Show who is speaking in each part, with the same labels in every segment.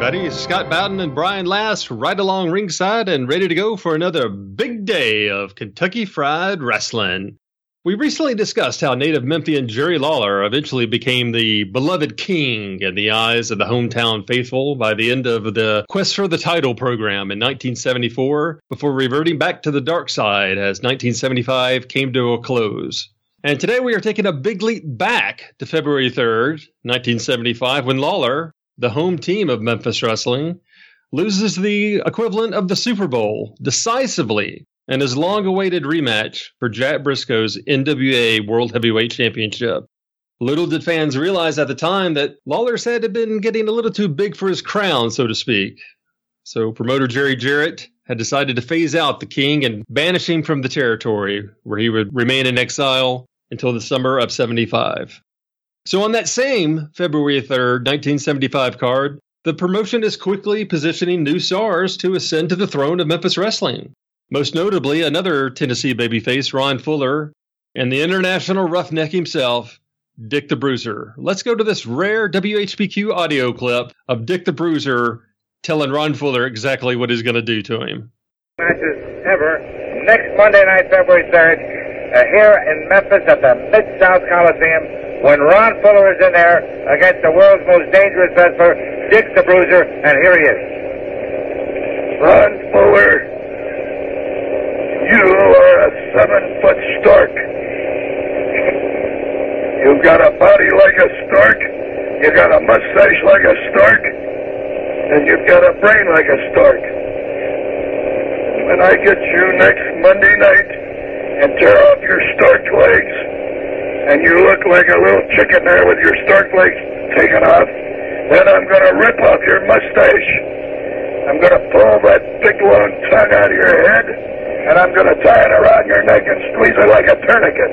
Speaker 1: everybody. Scott Bowden and Brian Last right along ringside and ready to go for another big day of Kentucky Fried Rasslin'. We recently discussed how native Memphian Jerry Lawler eventually became the beloved king in the eyes of the hometown faithful by the end of the Quest for the Title program in 1974, before reverting back to the dark side as 1975 came to a close. And today we are taking a big leap back to February 3rd, 1975, when Lawler, the home team of Memphis Wrestling, loses the equivalent of the Super Bowl decisively in his long awaited rematch for Jack Brisco's NWA World Heavyweight Championship. Little did fans realize at the time that Lawler's head had been getting a little too big for his crown, so to speak. So promoter Jerry Jarrett had decided to phase out the king and banish him from the territory, where he would remain in exile until the summer of 75. So on that same February 3rd, 1975 card, the promotion is quickly positioning new stars to ascend to the throne of Memphis Wrestling. Most notably, another Tennessee babyface, Ron Fuller, and the international roughneck himself, Dick the Bruiser. Let's go to this rare WHBQ audio clip of Dick the Bruiser telling Ron Fuller exactly what he's going to do to him.
Speaker 2: Matches ever next Monday night, February 3rd, uh, here in Memphis at the Mid South Coliseum when Ron Fuller is in there against the world's most dangerous wrestler, Dick the Bruiser, and here he is.
Speaker 3: Ron Fuller, you are a seven foot stork. You've got a body like a stork, you've got a mustache like a stork, and you've got a brain like a stork. When I get you next Monday night and tear off your stork legs, and you look like a little chicken there with your stork legs taken off, then I'm going to rip off your mustache. I'm going to pull that big long tongue out of your head, and I'm going to tie it around your neck and squeeze it like a tourniquet.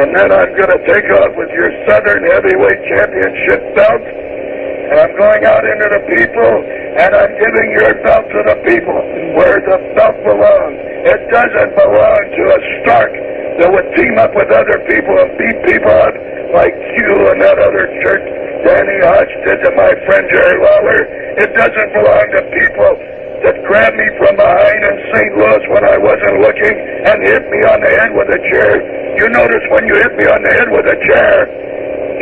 Speaker 3: And then I'm going to take off with your Southern Heavyweight Championship belt, and I'm going out into the people, and I'm giving your belt to the people where the belt belongs. It doesn't belong to a Stark that would team up with other people and beat people up like you and that other jerk Danny Hodge did to my friend Jerry Lawler. It doesn't belong to people that grabbed me from behind in St. Louis when I wasn't looking and hit me on the head with a chair. You notice when you hit me on the head with a chair,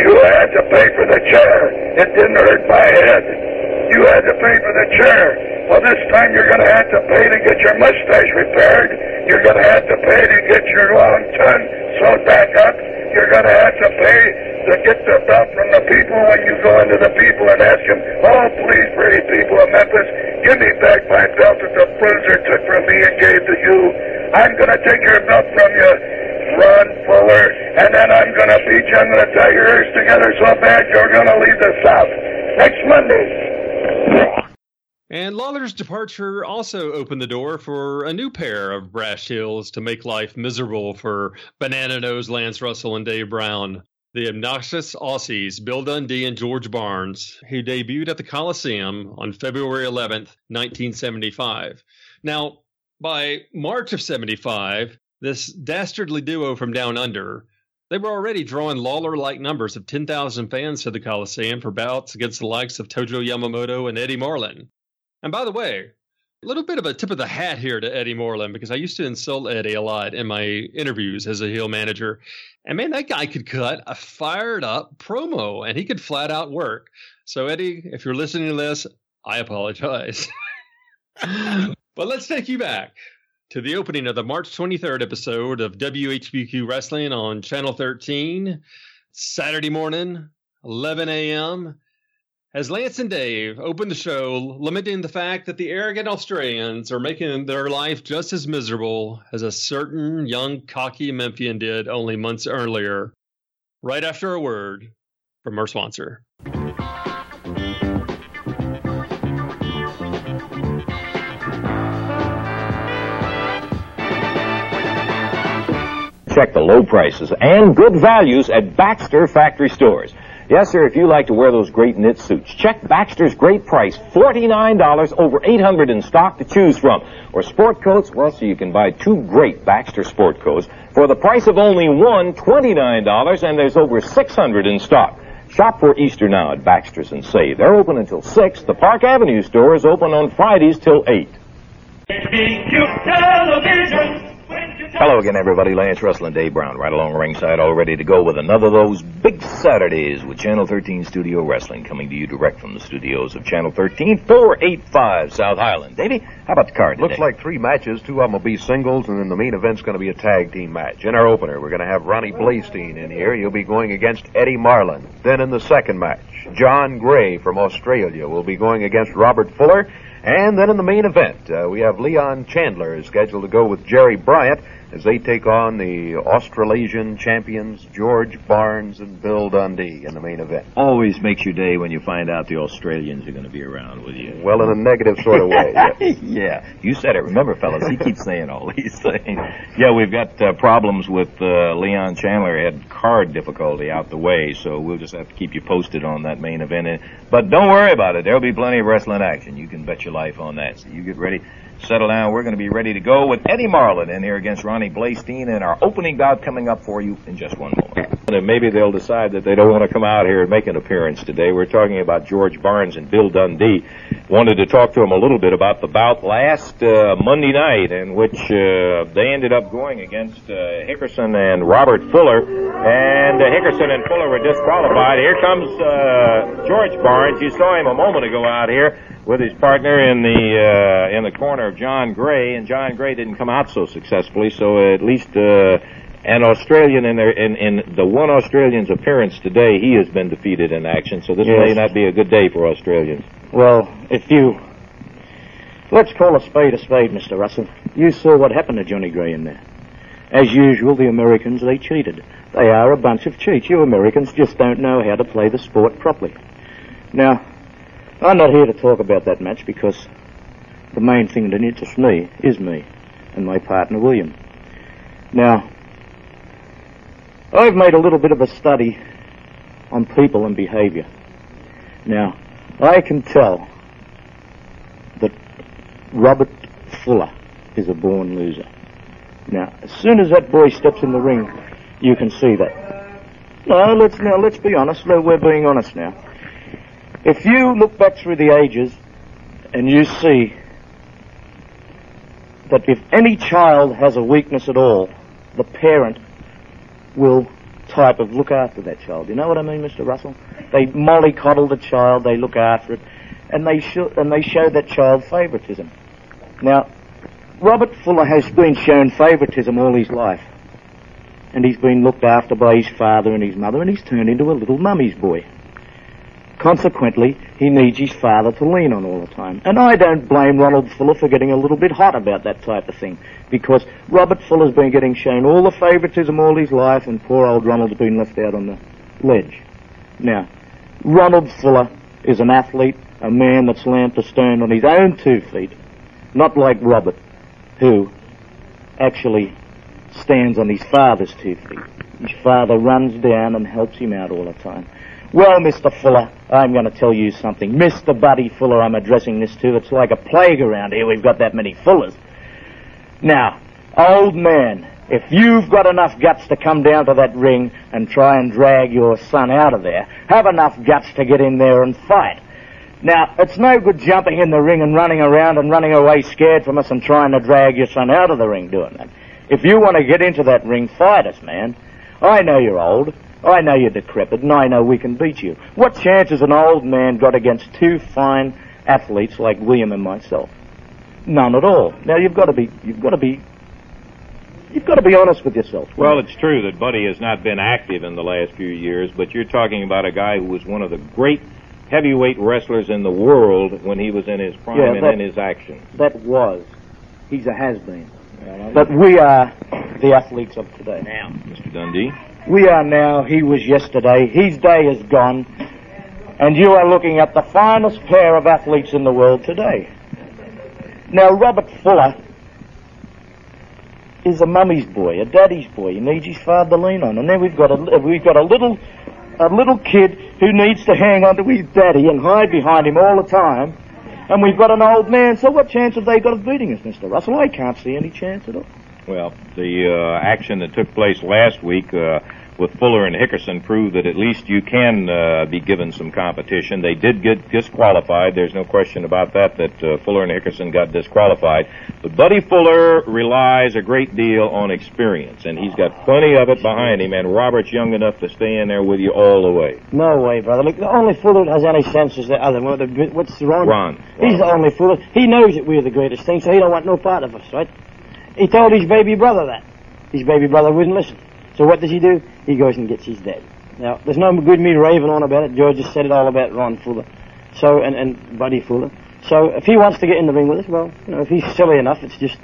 Speaker 3: you had to pay for the chair. It didn't hurt my head. You had to pay for the chair. Well, this time you're going to have to pay to get your mustache repaired. You're going to have to pay to get your long tongue sewed back up. You're going to have to pay to get the belt from the people when you go into the people and ask them, oh, please, pretty people of Memphis, give me back my belt that the bruiser took from me and gave to you. I'm going to take your belt from you. Ron Fuller, and then I'm going to beat you. I'm going to tie your ears together so bad you're going to leave the South next Monday.
Speaker 1: And Lawler's departure also opened the door for a new pair of brash heels to make life miserable for Banana Nose Lance Russell and Dave Brown. The obnoxious Aussies, Bill Dundee and George Barnes, who debuted at the Coliseum on February 11th, 1975. Now, by March of 75, this dastardly duo from down under, they were already drawing Lawler like numbers of 10,000 fans to the Coliseum for bouts against the likes of Tojo Yamamoto and Eddie Marlin. And by the way, a little bit of a tip of the hat here to Eddie Marlin because I used to insult Eddie a lot in my interviews as a heel manager. And man, that guy could cut a fired up promo and he could flat out work. So, Eddie, if you're listening to this, I apologize. but let's take you back to the opening of the March 23rd episode of WHBQ Wrestling on Channel 13, Saturday morning, 11 a.m. As Lance and Dave open the show, lamenting the fact that the arrogant Australians are making their life just as miserable as a certain young, cocky Memphian did only months earlier, right after a word from our sponsor.
Speaker 4: Check the low prices and good values at Baxter Factory Stores. Yes, sir, if you like to wear those great knit suits, check Baxter's great price, $49, over 800 in stock to choose from. Or sport coats, well, so you can buy two great Baxter sport coats for the price of only one, $29, and there's over 600 in stock. Shop for Easter now at Baxter's and save. They're open until 6. The Park Avenue store is open on Fridays till 8. Hello again, everybody. Lance Russell and Dave Brown, right along ringside, all ready to go with another of those big Saturdays with Channel 13 Studio Wrestling, coming to you direct from the studios of Channel 13, 485 South Highland. Davey, how about the card today?
Speaker 5: Looks like three matches. Two of them will be singles, and then the main event's going to be a tag team match. In our opener, we're going to have Ronnie Blaystein in here. He'll be going against Eddie Marlin. Then in the second match, John Gray from Australia will be going against Robert Fuller. And then in the main event, uh, we have Leon Chandler scheduled to go with Jerry Bryant as they take on the Australasian champions George Barnes and Bill Dundee in the main event.
Speaker 4: Always makes your day when you find out the Australians are going to be around with you.
Speaker 5: Well, in a negative sort of way. yes.
Speaker 4: yeah, you said it. Remember, fellas, he keeps saying all these things. Yeah, we've got uh, problems with uh, Leon Chandler. He had card difficulty out the way, so we'll just have to keep you posted on that main event. But don't worry about it. There'll be plenty of wrestling action. You can bet your life on that. So you get ready settle down. We're going to be ready to go with Eddie Marlin in here against Ronnie Blaystein and our opening bout coming up for you in just one moment. And maybe they'll decide that they don't want to come out here and make an appearance today. We're talking about George Barnes and Bill Dundee. Wanted to talk to them a little bit about the bout last uh, Monday night in which uh, they ended up going against uh, Hickerson and Robert Fuller. And uh, Hickerson and Fuller were disqualified. Here comes uh, George Barnes. You saw him a moment ago out here with his partner in the uh, in the corner of John Gray, and John Gray didn't come out so successfully. So at least uh, an Australian in, there in in the one Australian's appearance today, he has been defeated in action. So this
Speaker 6: Yes.
Speaker 4: may not be a good day for Australians.
Speaker 6: Well, if you. Let's call a spade a spade, Mr. Russell. You saw what happened to Johnny Gray in there. As usual, the Americans, they cheated. They are a bunch of cheats. You Americans just don't know how to play the sport properly. Now, I'm not here to talk about that match because the main thing that interests me is me and my partner, William. Now, I've made a little bit of a study on people and behavior. Now, I can tell that Robert Fuller is a born loser. Now, as soon as that boy steps in the ring, you can see that. No, let's now let's be honest. We're being honest now. If you look back through the ages and you see that if any child has a weakness at all, the parent will type of look after that child. You know what I mean, Mr. Russell? They mollycoddle the child, they look after it, and they show, and they show that child favouritism. Now, Robert Fuller has been shown favouritism all his life. And he's been looked after by his father and his mother, and he's turned into a little mummy's boy. Consequently, he needs his father to lean on all the time. And I don't blame Ronald Fuller for getting a little bit hot about that type of thing, because Robert Fuller's been getting shown all the favouritism all his life, and poor old Ronald's been left out on the ledge. Now, Ronald Fuller is an athlete, a man that's learned to stand on his own two feet, not like Robert, who actually stands on his father's two feet. His father runs down and helps him out all the time. Well, Mr. Fuller, I'm going to tell you something. Mr. Buddy Fuller, I'm addressing this to. It's like a plague around here. We've got that many Fullers. Now, old man, if you've got enough guts to come down to that ring and try and drag your son out of there, have enough guts to get in there and fight. Now, it's no good jumping in the ring and running around and running away scared from us and trying to drag your son out of the ring doing that. If you want to get into that ring, fight us, man. I know you're old. I know you're decrepit, and I know we can beat you. What chance has an old man got against two fine athletes like William and myself? None at all. Now you've got to be, you've got to be, you've got to be honest with yourself.
Speaker 4: Well, it's true that Buddy has not been active in the last few years, but you're talking about a guy who was one of the great heavyweight wrestlers in the world when he was in his prime
Speaker 6: Yeah,
Speaker 4: and
Speaker 6: that-
Speaker 4: in his action.
Speaker 6: that was. He's a has-been. But we are the athletes of today.
Speaker 4: Now, Mr. Dundee.
Speaker 6: We are now, he was yesterday, his day is gone, and you are looking at the finest pair of athletes in the world today. Now, Robert Fuller is a mummy's boy, a daddy's boy. He needs his father to lean on. And then we've got a, we've got a little, a little kid who needs to hang on to his daddy and hide behind him all the time. And we've got an old man. So what chance have they got of beating us, Mr. Russell? I can't see any chance at all.
Speaker 4: Well, the uh, action that took place last week uh, with Fuller and Hickerson proved that at least you can uh, be given some competition. They did get disqualified. There's no question about that, that uh, Fuller and Hickerson got disqualified. But Buddy Fuller relies a great deal on experience, and he's got plenty of it behind him, and Robert's young enough to stay in there with you all the way.
Speaker 6: No way, brother. Look, the only fool that has any sense is the other one. The, what's Ron?
Speaker 4: Ron.
Speaker 6: He's the only fool. He knows that we're the greatest thing, so he don't want no part of us, right? He told his baby brother that. His baby brother wouldn't listen. So what does he do? He goes and gets his dad. Now, there's no good me raving on about it. George just said it all about Ron Fuller. So, and, and Buddy Fuller. So if he wants to get in the ring with us, well, you know, if he's silly enough, it's just...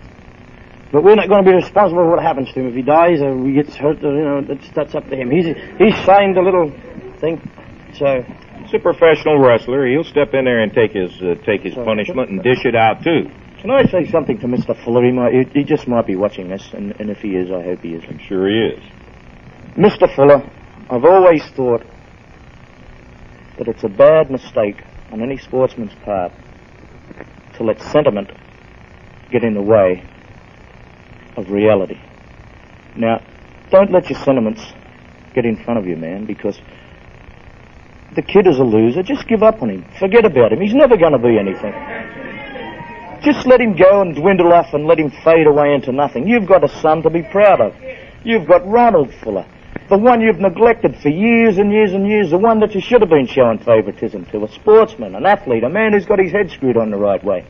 Speaker 6: But we're not going to be responsible for what happens to him. If he dies or he gets hurt, or, you know, that's, that's up to him. He's, he's signed a little thing. So...
Speaker 4: He's a professional wrestler. He'll step in there and take his uh, take his punishment and dish it out too.
Speaker 6: Can I say something to Mr. Fuller? He, might, he, he just might be watching this, and, and if he is, I hope he is.
Speaker 4: I'm sure he is.
Speaker 6: Mr. Fuller, I've always thought that it's a bad mistake on any sportsman's part to let sentiment get in the way of reality. Now, don't let your sentiments get in front of you, man, because the kid is a loser. Just give up on him. Forget about him. He's never going to be anything. Just let him go and dwindle off and let him fade away into nothing. You've got a son to be proud of. You've got Ronald Fuller, the one you've neglected for years and years and years, the one that you should have been showing favoritism to, a sportsman, an athlete, a man who's got his head screwed on the right way.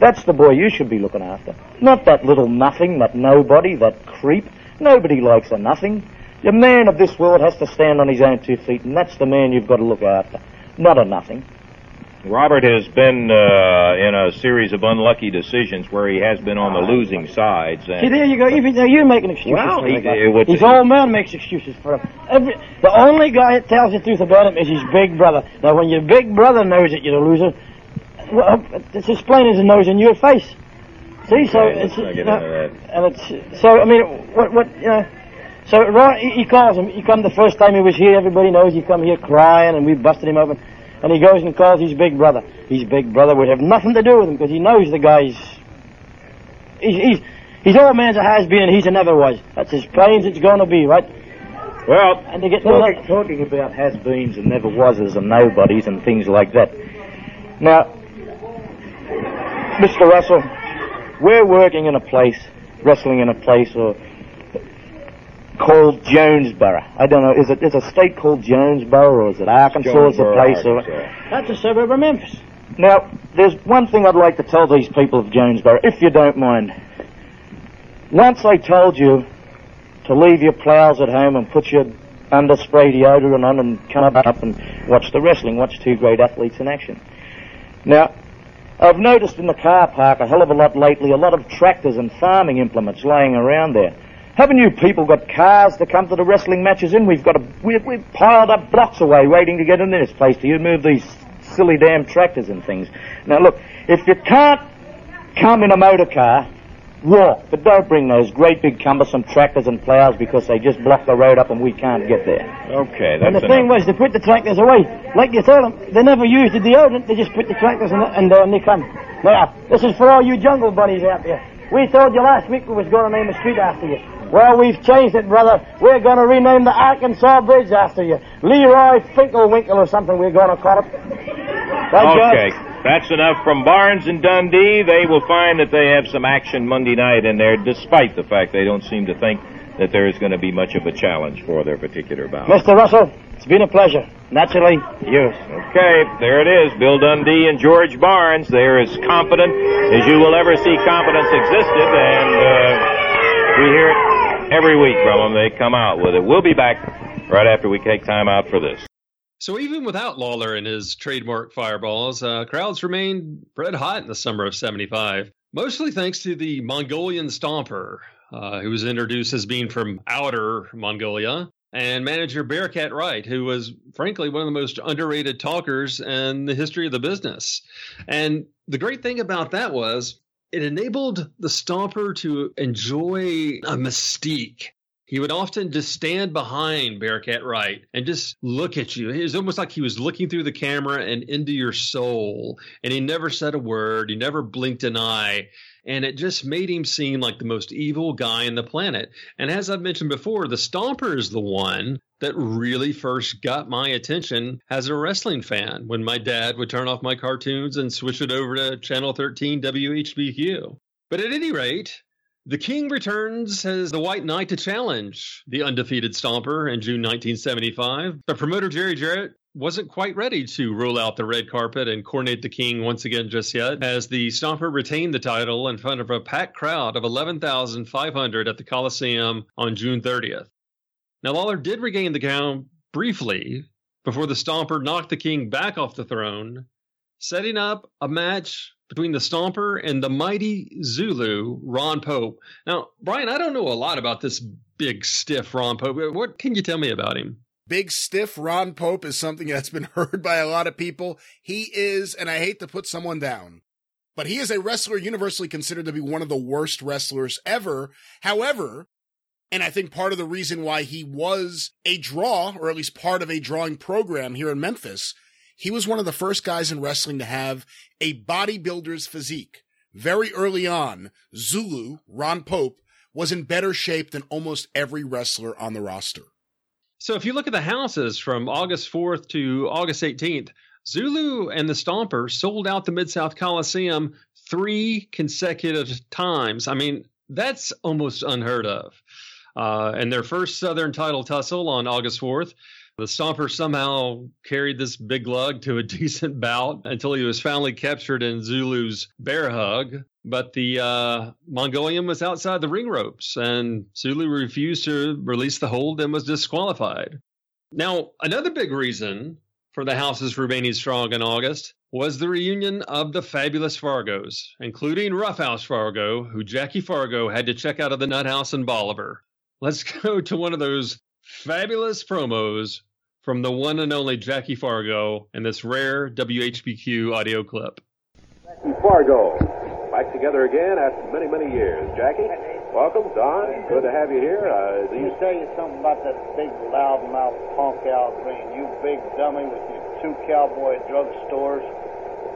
Speaker 6: That's the boy you should be looking after. Not that little nothing, that nobody, that creep. Nobody likes a nothing. The man of this world has to stand on his own two feet, and that's the man you've got to look after. Not a nothing.
Speaker 4: Robert has been uh, in a series of unlucky decisions where he has been on the losing sides.
Speaker 6: See, there you go. You, now you're making excuses
Speaker 4: Well,
Speaker 6: for
Speaker 4: he- it
Speaker 6: old man makes excuses for him. Every, the only guy that tells the truth about him is his big brother. Now, when your big brother knows that you're a loser, well, it's as plain as a nose in your face. See, so
Speaker 4: Okay,
Speaker 6: it's
Speaker 4: let's not get
Speaker 6: uh,
Speaker 4: into that.
Speaker 6: and it's so. I mean, what what you know. So Ron, he, he calls him. He come the first time he was here. Everybody knows he come here crying, and we busted him open. And he goes and calls his big brother. His big brother would have nothing to do with him because he knows the guy's. He's he's he's old man's a has been. He's a never was. That's as plain as it's going to be, right?
Speaker 4: well,
Speaker 6: And to get
Speaker 4: Talking-
Speaker 6: talking about has-beens and never wases and nobodies and things like that. Now, Mr. Russell, we're working in a place, wrestling in a place or called Jonesboro. I don't know. Is it is a state called Jonesboro or is it Arkansas? Is a
Speaker 4: Jonesboro,
Speaker 6: place or that's a suburb of Memphis. Now, there's one thing I'd like to tell these people of Jonesboro, if you don't mind. Once I told you to leave your plows at home and put your underspray deodorant on and come up and watch the wrestling, watch two great athletes in action. Now, I've noticed in the car park a hell of a lot lately, a lot of tractors and farming implements laying around there. Haven't you people got cars to come to the wrestling matches in? We've got a, we've, we've piled up blocks away waiting to get in this place. Do you move these silly damn tractors and things? Now look, if you can't come in a motor car, walk, but don't bring those great big cumbersome tractors and plows because they just block the road up and we can't get there.
Speaker 4: okay, that's And
Speaker 6: the thing
Speaker 4: enough.
Speaker 6: was, they put the tractors away. Like you told them, they never used the deodorant. They just put the tractors in it, and uh, they come. Now, this is for all you jungle bunnies out there. We told you last week we was going to name a street after you. Well, we've changed it, brother. We're going to rename the Arkansas Bridge after you. Leroy Finkelwinkle or something we're going to call it. Right, George?
Speaker 4: Okay, that's enough from Barnes and Dundee. They will find that they have some action Monday night in there, despite the fact they don't seem to think that there is going to be much of a challenge for their particular bout.
Speaker 6: Mr. Russell, it's been a pleasure. Naturally, yours.
Speaker 4: Okay, there it is. Bill Dundee and George Barnes. They're as competent as you will ever see competence existed, and uh, we hear it every week from them. They come out with it. We'll be back right after we take time out for this.
Speaker 1: So even without Lawler and his trademark fireballs, uh, crowds remained red hot in the summer of '75, mostly thanks to the Mongolian Stomper, uh, who was introduced as being from outer Mongolia, and manager Bearcat Wright, who was frankly one of the most underrated talkers in the history of the business. And the great thing about that was it enabled the Stomper to enjoy a mystique he would often just stand behind Bearcat Wright and just look at you. It was almost like he was looking through the camera and into your soul. And he never said a word. He never blinked an eye. And it just made him seem like the most evil guy in the planet. And as I've mentioned before, the Stomper is the one that really first got my attention as a wrestling fan when my dad would turn off my cartoons and switch it over to Channel 13 WHBQ. But at any rate, the King returns as the White Knight to challenge the undefeated Stomper in June 1975. But promoter Jerry Jarrett wasn't quite ready to roll out the red carpet and coronate the King once again just yet, as the Stomper retained the title in front of a packed crowd of 11,500 at the Coliseum on June 30th. Now, Lawler did regain the crown briefly before the Stomper knocked the King back off the throne, setting up a match between the Stomper and the mighty Zulu, Ron Pope. Now, Brian, I don't know a lot about this big, stiff Ron Pope. What can you tell me about him?
Speaker 7: Big stiff Ron Pope is something that's been heard by a lot of people. He is, and I hate to put someone down, but he is a wrestler universally considered to be one of the worst wrestlers ever. However, and I think part of the reason why he was a draw, or at least part of a drawing program here in Memphis, he was one of the first guys in wrestling to have a bodybuilder's physique. Very early on, Zulu, Ron Pope, was in better shape than almost every wrestler on the roster.
Speaker 1: So if you look at the houses from August 4th to August 18th, Zulu and the Stomper sold out the Mid South Coliseum three consecutive times. I mean, that's almost unheard of. Uh, and their first Southern title tussle on August 4th, the Stomper somehow carried this big lug to a decent bout until he was finally captured in Zulu's bear hug. But the uh, Mongolian was outside the ring ropes, and Zulu refused to release the hold and was disqualified. Now, another big reason for the houses remaining strong in August was the reunion of the fabulous Fargos, including Roughhouse Fargo, who Jackie Fargo had to check out of the Nut House in Bolivar. Let's go to one of those fabulous promos from the one and only Jackie Fargo in this rare WHBQ audio clip.
Speaker 5: Jackie Fargo, back together again after many, many years. Jackie, welcome. Don, good to have you here. Uh,
Speaker 8: Let me tell you something about that big loudmouth punk Al Green. You big dummy with your two cowboy drugstores.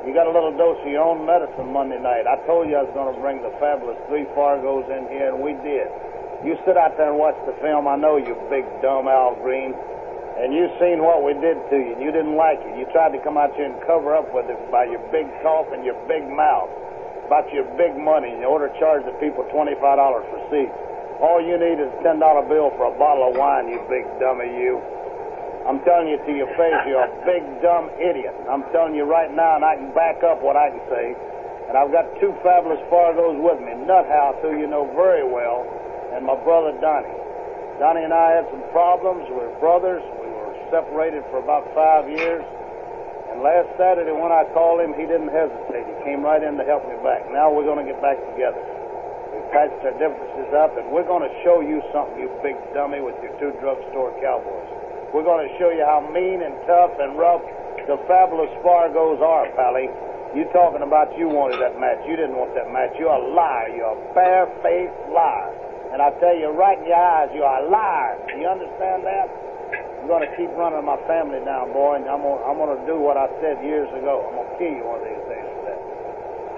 Speaker 8: You got a little dose of your own medicine Monday night. I told you I was going to bring the fabulous three Fargos in here, and we did. You sit out there and watch the film. I know you big dumb Al Green. And you've seen what we did to you, and you didn't like it. You tried to come out here and cover up with it by your big cough and your big mouth, about your big money, and you order to charge the people $25 for seats. All you need is a $10 bill for a bottle of wine, you big dummy, you. I'm telling you to your face, you're a big dumb idiot. I'm telling you right now, and I can back up what I can say. And I've got two fabulous Fargos with me, nuthouse, who you know very well, and my brother Donnie. Donnie and I had some problems. We were brothers. We were separated for about five years. And last Saturday when I called him, he didn't hesitate. He came right in to help me back. Now we're going to get back together. We patched our differences up, and we're going to show you something, you big dummy, with your two drugstore cowboys. We're going to show you how mean and tough and rough the fabulous Fargos are, Pally. You talking about you wanted that match. You didn't want that match. You're a liar. You're a bare-faced liar. And I tell you right in your eyes, you're a liar. You understand that? I'm going to keep running my family down, boy, and I'm going to, I'm going to do what I said years ago. I'm going to kill you one of these days.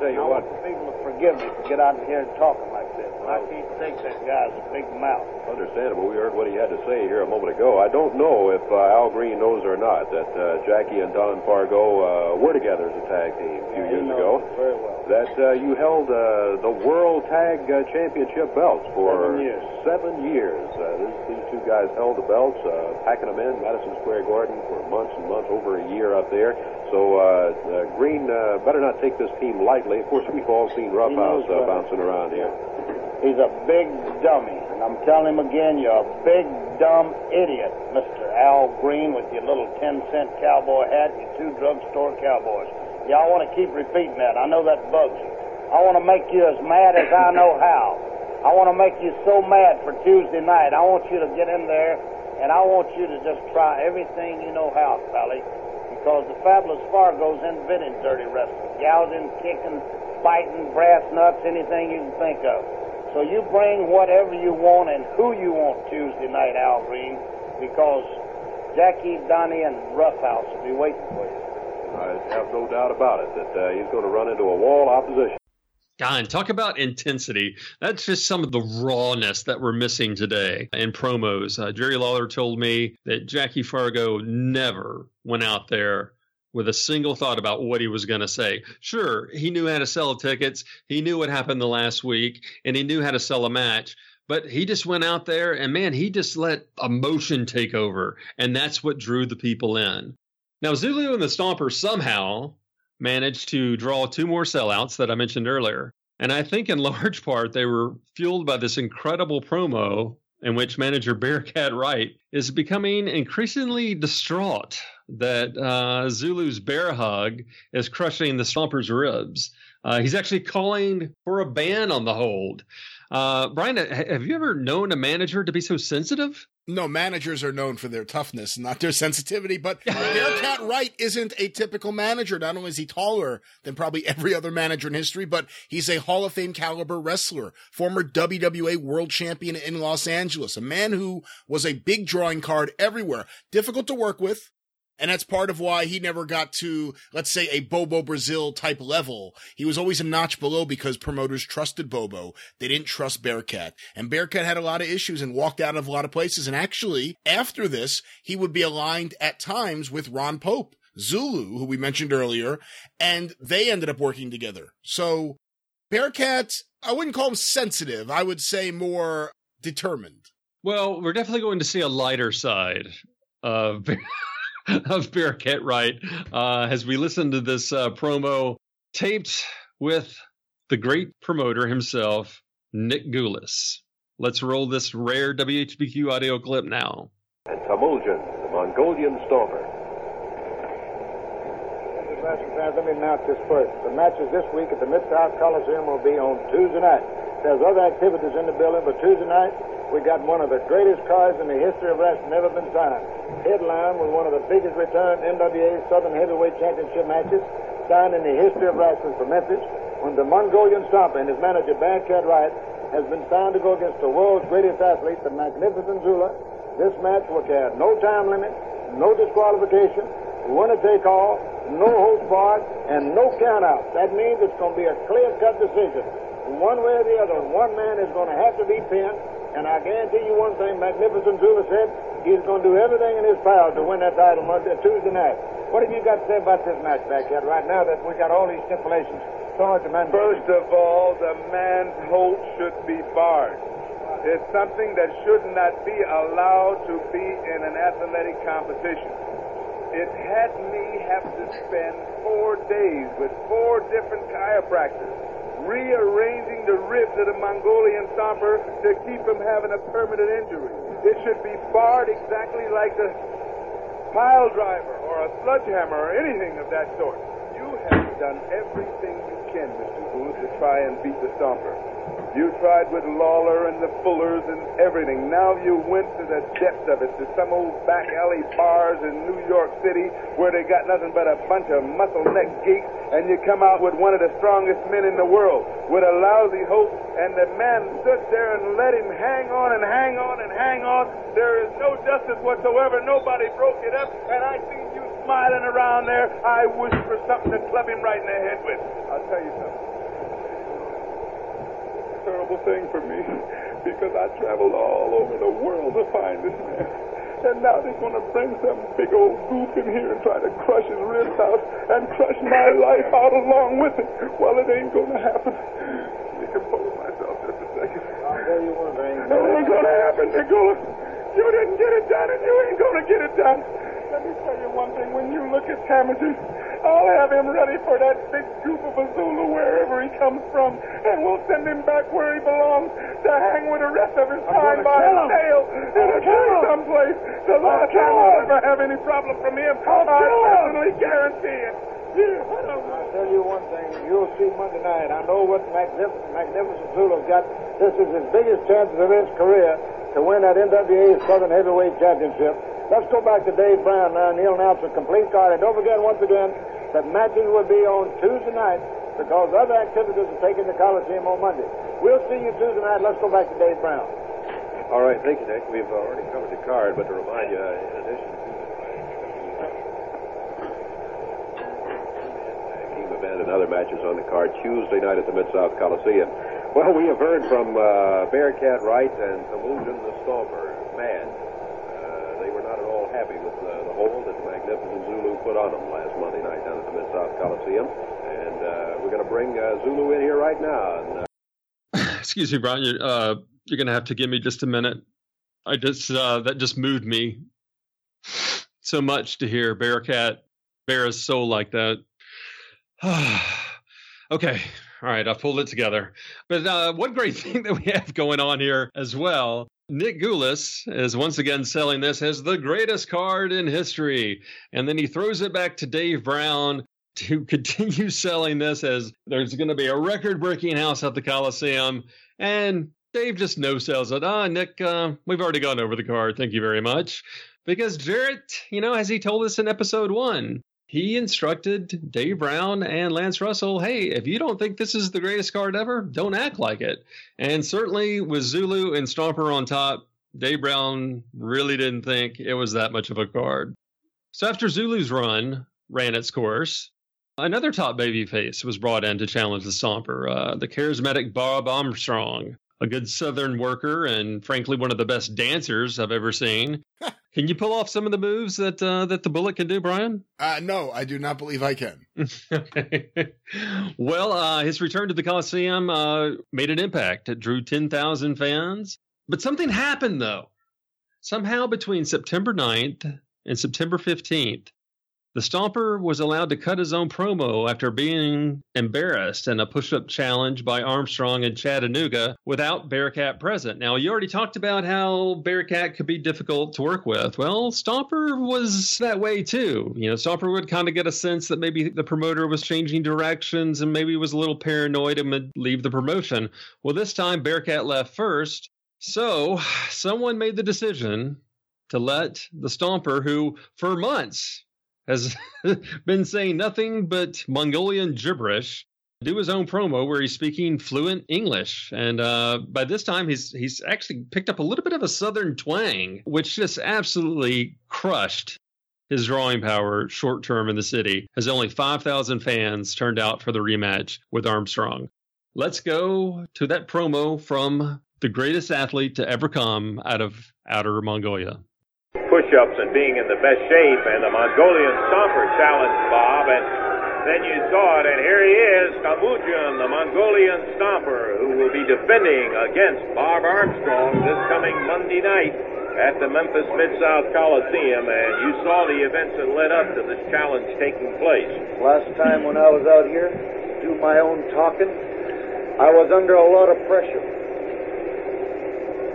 Speaker 5: Tell you
Speaker 8: I
Speaker 5: what,
Speaker 8: people to forgive me for get out here and talking like this. I can't take that guy's big mouth.
Speaker 5: understandable. We heard what he had to say here a moment ago. I don't know if uh, Al Green knows or not that uh, Jackie and Don Fargo uh, were together as a tag team a few
Speaker 8: He
Speaker 5: years ago.
Speaker 8: very well.
Speaker 5: That uh, you held uh, the World Tag uh, Championship belts for
Speaker 8: Seven years.
Speaker 5: seven years. Uh, this, these two guys held the belts, uh, packing them in Madison Square Garden for months and months, over a year up there. So uh, uh, Green uh, better not take this team lightly. Of course, we've all seen Roughhouse uh, bouncing around here.
Speaker 8: He's a big dummy. And I'm telling him again, you're a big, dumb idiot, Mr. Al Green, with your little 10 cent cowboy hat, your two drugstore cowboys. Y'all want to keep repeating that. I know that bugs you. I want to make you as mad as I know how. I want to make you so mad for Tuesday night. I want you to get in there, and I want you to just try everything you know how, Sally. Because the fabulous Fargo's invented dirty wrestling. Gouging, kicking, fighting, brass nuts, anything you can think of. So you bring whatever you want and who you want Tuesday night, Al Green, because Jackie, Donnie, and Roughhouse will be waiting for you.
Speaker 9: I have no doubt about it that uh, he's going to run into a wall opposition.
Speaker 1: God, talk about intensity. That's just some of the rawness that we're missing today in promos. Uh, Jerry Lawler told me that Jackie Fargo never went out there with a single thought about what he was going to say. Sure, he knew how to sell tickets, he knew what happened the last week, and he knew how to sell a match. But he just went out there and man, he just let emotion take over. And that's what drew the people in. Now, Zulu and the Stomper somehow managed to draw two more sellouts that I mentioned earlier. And I think in large part they were fueled by this incredible promo in which manager Bearcat Wright is becoming increasingly distraught that uh, Zulu's bear hug is crushing the Stomper's ribs. Uh, he's actually calling for a ban on the hold. Uh, Brian, have you ever known a manager to be so sensitive?
Speaker 7: No, managers are known for their toughness, not their sensitivity. But Bearcat Wright isn't a typical manager. Not only is he taller than probably every other manager in history, but he's a Hall of Fame caliber wrestler, former WWA world champion in Los Angeles, a man who was a big drawing card everywhere, difficult to work with, and that's part of why he never got to, let's say, a Bobo Brazil type level. He was always a notch below because promoters trusted Bobo. They didn't trust Bearcat. And Bearcat had a lot of issues and walked out of a lot of places. And actually, after this, he would be aligned at times with Ron Pope, Zulu, who we mentioned earlier, and they ended up working together. So Bearcat, I wouldn't call him sensitive. I would say more determined.
Speaker 1: Well, we're definitely going to see a lighter side of of Bearcat Wright uh, as we listen to this uh, promo taped with the great promoter himself, Nick Gulas. Let's roll this rare WHBQ audio clip now.
Speaker 9: And Temujin, the Mongolian Stomper.
Speaker 10: Wrestling fans, let me announce this first. The matches this week at the Mid-South Coliseum will be on Tuesday night. There's other activities in the building, but Tuesday night we got one of the greatest cards in the history of wrestling ever been signed. Headline with one of the biggest return NWA Southern Heavyweight Championship matches signed in the history of wrestling for Memphis when the Mongolian Stomper and his manager Bearcat Wright has been signed to go against the world's greatest athlete, the magnificent Zulu. This match will carry no time limit, no disqualification, winner take all, no holds barred, and no count out. That means it's going to be a clear-cut decision. One way or the other, one man is going to have to be pinned, and I guarantee you one thing, Magnificent Zulu said he's going to do everything in his power to win that title Monday, uh, Tuesday night. What have you got to say about this match back here right now that we got all these stipulations? Man.
Speaker 11: First of all, the man's holt should be barred. It's something that should not be allowed to be in an athletic competition. It had me have to spend four days with four different chiropractors rearranging the ribs of the Mongolian stomper to keep him having a permanent injury. It should be barred exactly like the pile driver or a sledgehammer or anything of that sort. You have done everything you can, Mr. Booth, to try and beat the stomper. You tried with Lawler and the Fullers and everything. Now you went to the depths of it, to some old back alley bars in New York City where they got nothing but a bunch of muscle neck geeks, and you come out with one of the strongest men in the world with a lousy hope, and the man stood there and let him hang on and hang on and hang on. There is no justice whatsoever. Nobody broke it up, and I see you smiling around there. I wish for something to club him right in the head with. I'll tell you something terrible thing for me because I traveled all over the world to find this man. And now they're going to bring some big old goof in here and try to crush his ribs out and crush my life out along with it. Well, it ain't going to happen. You can compose myself just a second.
Speaker 10: I'll tell you one thing.
Speaker 11: It ain't going to happen, Nicola. You didn't get it done, and you ain't going to get it done. Let me tell you one thing. When you look at Temujin, I'll have him ready for that big goof of a Zulu wherever he comes from, and we'll send him back where he belongs to hang with the rest of his time by his tail in a tree someplace. The last time I'll ever have any problem from him, i'll personally guarantee it.
Speaker 10: I'll tell you one thing. You'll see Monday night. I know what Magnificent, Magnificent Zulu's got. This is his biggest chance of his career to win that NWA Southern Heavyweight Championship. Let's go back to Dave Brown uh, now, and he'll announce a complete card. And don't forget, once again, that matches will be on Tuesday night because other activities are taking the Coliseum on Monday.
Speaker 8: We'll see you Tuesday night. Let's go back to Dave Brown.
Speaker 9: All right, thank you, Nick. We've already covered the card, but to remind you, uh, in addition to the team event and other matches on the card Tuesday night at the Mid South Coliseum. Well, we have heard from uh, Bearcat Wright and Temujin the Stomper. Man, uh, they were not at all happy with uh, the hold that the Magnificent Zulu put on them last Monday night down at the Mid South Coliseum. And uh, we're going to bring uh, Zulu in here right now. And, uh,
Speaker 1: Excuse me, Brian. You're, uh, you're going to have to give me just a minute. I just uh, that just moved me so much to hear Bearcat bare his soul like that. okay, all right, I pulled it together. But uh, one great thing that we have going on here as well. Nick Gulas is once again selling this as the greatest card in history. And then he throws it back to Dave Brown to continue selling this as there's going to be a record breaking house at the Coliseum. And Dave just no sells it. Ah, Nick, uh, we've already gone over the card. Thank you very much. Because Jarrett, you know, as he told us in episode one, he instructed Dave Brown and Lance Russell, hey, if you don't think this is the greatest card ever, don't act like it. And certainly with Zulu and Stomper on top, Dave Brown really didn't think it was that much of a card. So after Zulu's run ran its course, another top babyface was brought in to challenge the Stomper, uh, the charismatic Bob Armstrong, a good Southern worker and frankly one of the best dancers I've ever seen. Can you pull off some of the moves that uh, that the Bullet can do, Brian?
Speaker 7: Uh, no, I do not believe I can.
Speaker 1: okay. Well, uh, his return to the Coliseum uh, made an impact. It drew 10,000 fans. But something happened, though. Somehow between September 9th and September 15th, the Stomper was allowed to cut his own promo after being embarrassed in a push up challenge by Armstrong in Chattanooga without Bearcat present. Now, you already talked about how Bearcat could be difficult to work with. Well, Stomper was that way too. You know, Stomper would kind of get a sense that maybe the promoter was changing directions and maybe was a little paranoid and would leave the promotion. Well, this time Bearcat left first. So, someone made the decision to let the Stomper, who for months has been saying nothing but Mongolian gibberish. Do his own promo where he's speaking fluent English, and uh, by this time he's he's actually picked up a little bit of a southern twang, which just absolutely crushed his drawing power short term in the city. As only five thousand fans turned out for the rematch with Armstrong. Let's go to that promo from the greatest athlete to ever come out of outer Mongolia
Speaker 12: push-ups and being in the best shape, and the Mongolian Stomper challenged Bob, and then you saw it, and here he is, Temujin, the Mongolian Stomper, who will be defending against Bob Armstrong this coming Monday night at the Memphis Mid-South Coliseum, and you saw the events that led up to this challenge taking place.
Speaker 8: Last time when I was out here, do my own talking, I was under a lot of pressure.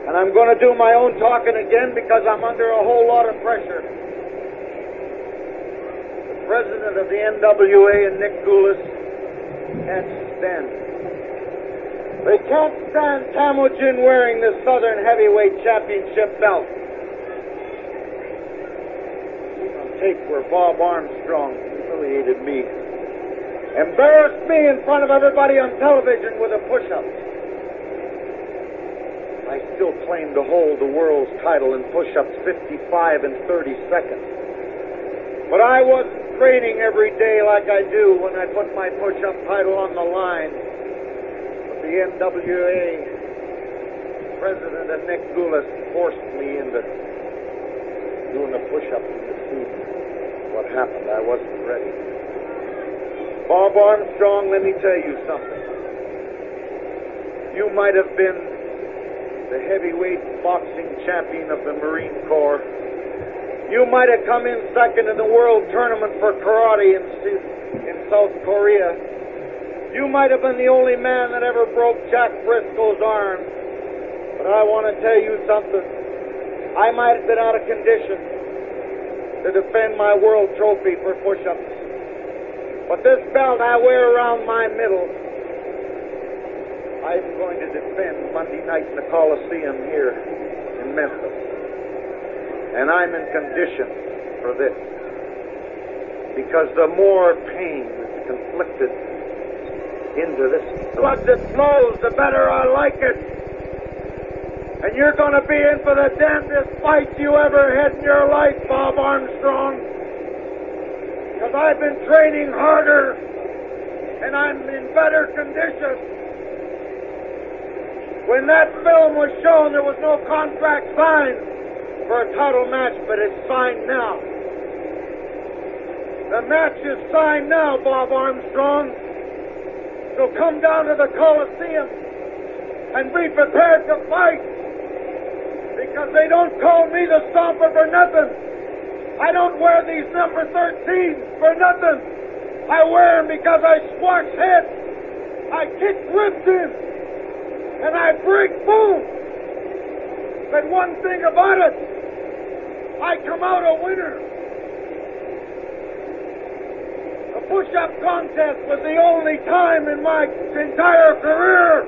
Speaker 8: And I'm going to do my own talking again because I'm under a whole lot of pressure. The president of the NWA and Nick Gulas can't stand. They can't stand Temujin wearing the Southern Heavyweight Championship belt. Take where Bob Armstrong humiliated me. Embarrassed me in front of everybody on television with a push-up. I still claim to hold the world's title in push-ups 55 and 30 seconds. But I wasn't training every day like I do when I put my push-up title on the line. But the NWA president and Nick Gulas forced me into doing the push-ups in the suit. What happened? I wasn't ready. Bob Armstrong, let me tell you something. You might have been the heavyweight boxing champion of the Marine Corps. You might have come in second in the world tournament for karate in, in South Korea. You might have been the only man that ever broke Jack Brisco's arm. But I want to tell you something. I might have been out of condition to defend my world trophy for push-ups. But this belt I wear around my middle I'm going to defend Monday night in the Coliseum here in Memphis. And I'm in condition for this. Because the more pain that's conflicted into this.
Speaker 13: Plus it flows, the better I like it. And you're going to be in for the damnedest fight you ever had in your life, Bob Armstrong. Because I've been training harder and I'm in better condition. When that film was shown, there was no contract signed for a title match, but it's signed now. The match is signed now, Bob Armstrong. So come down to the Coliseum and be prepared to fight. Because they don't call me the Stomper for nothing. I don't wear these number 13 for nothing. I wear them because I squash heads. I kick ribs in. And I break bones. But one thing about it, I come out a winner. The push-up contest was the only time in my entire career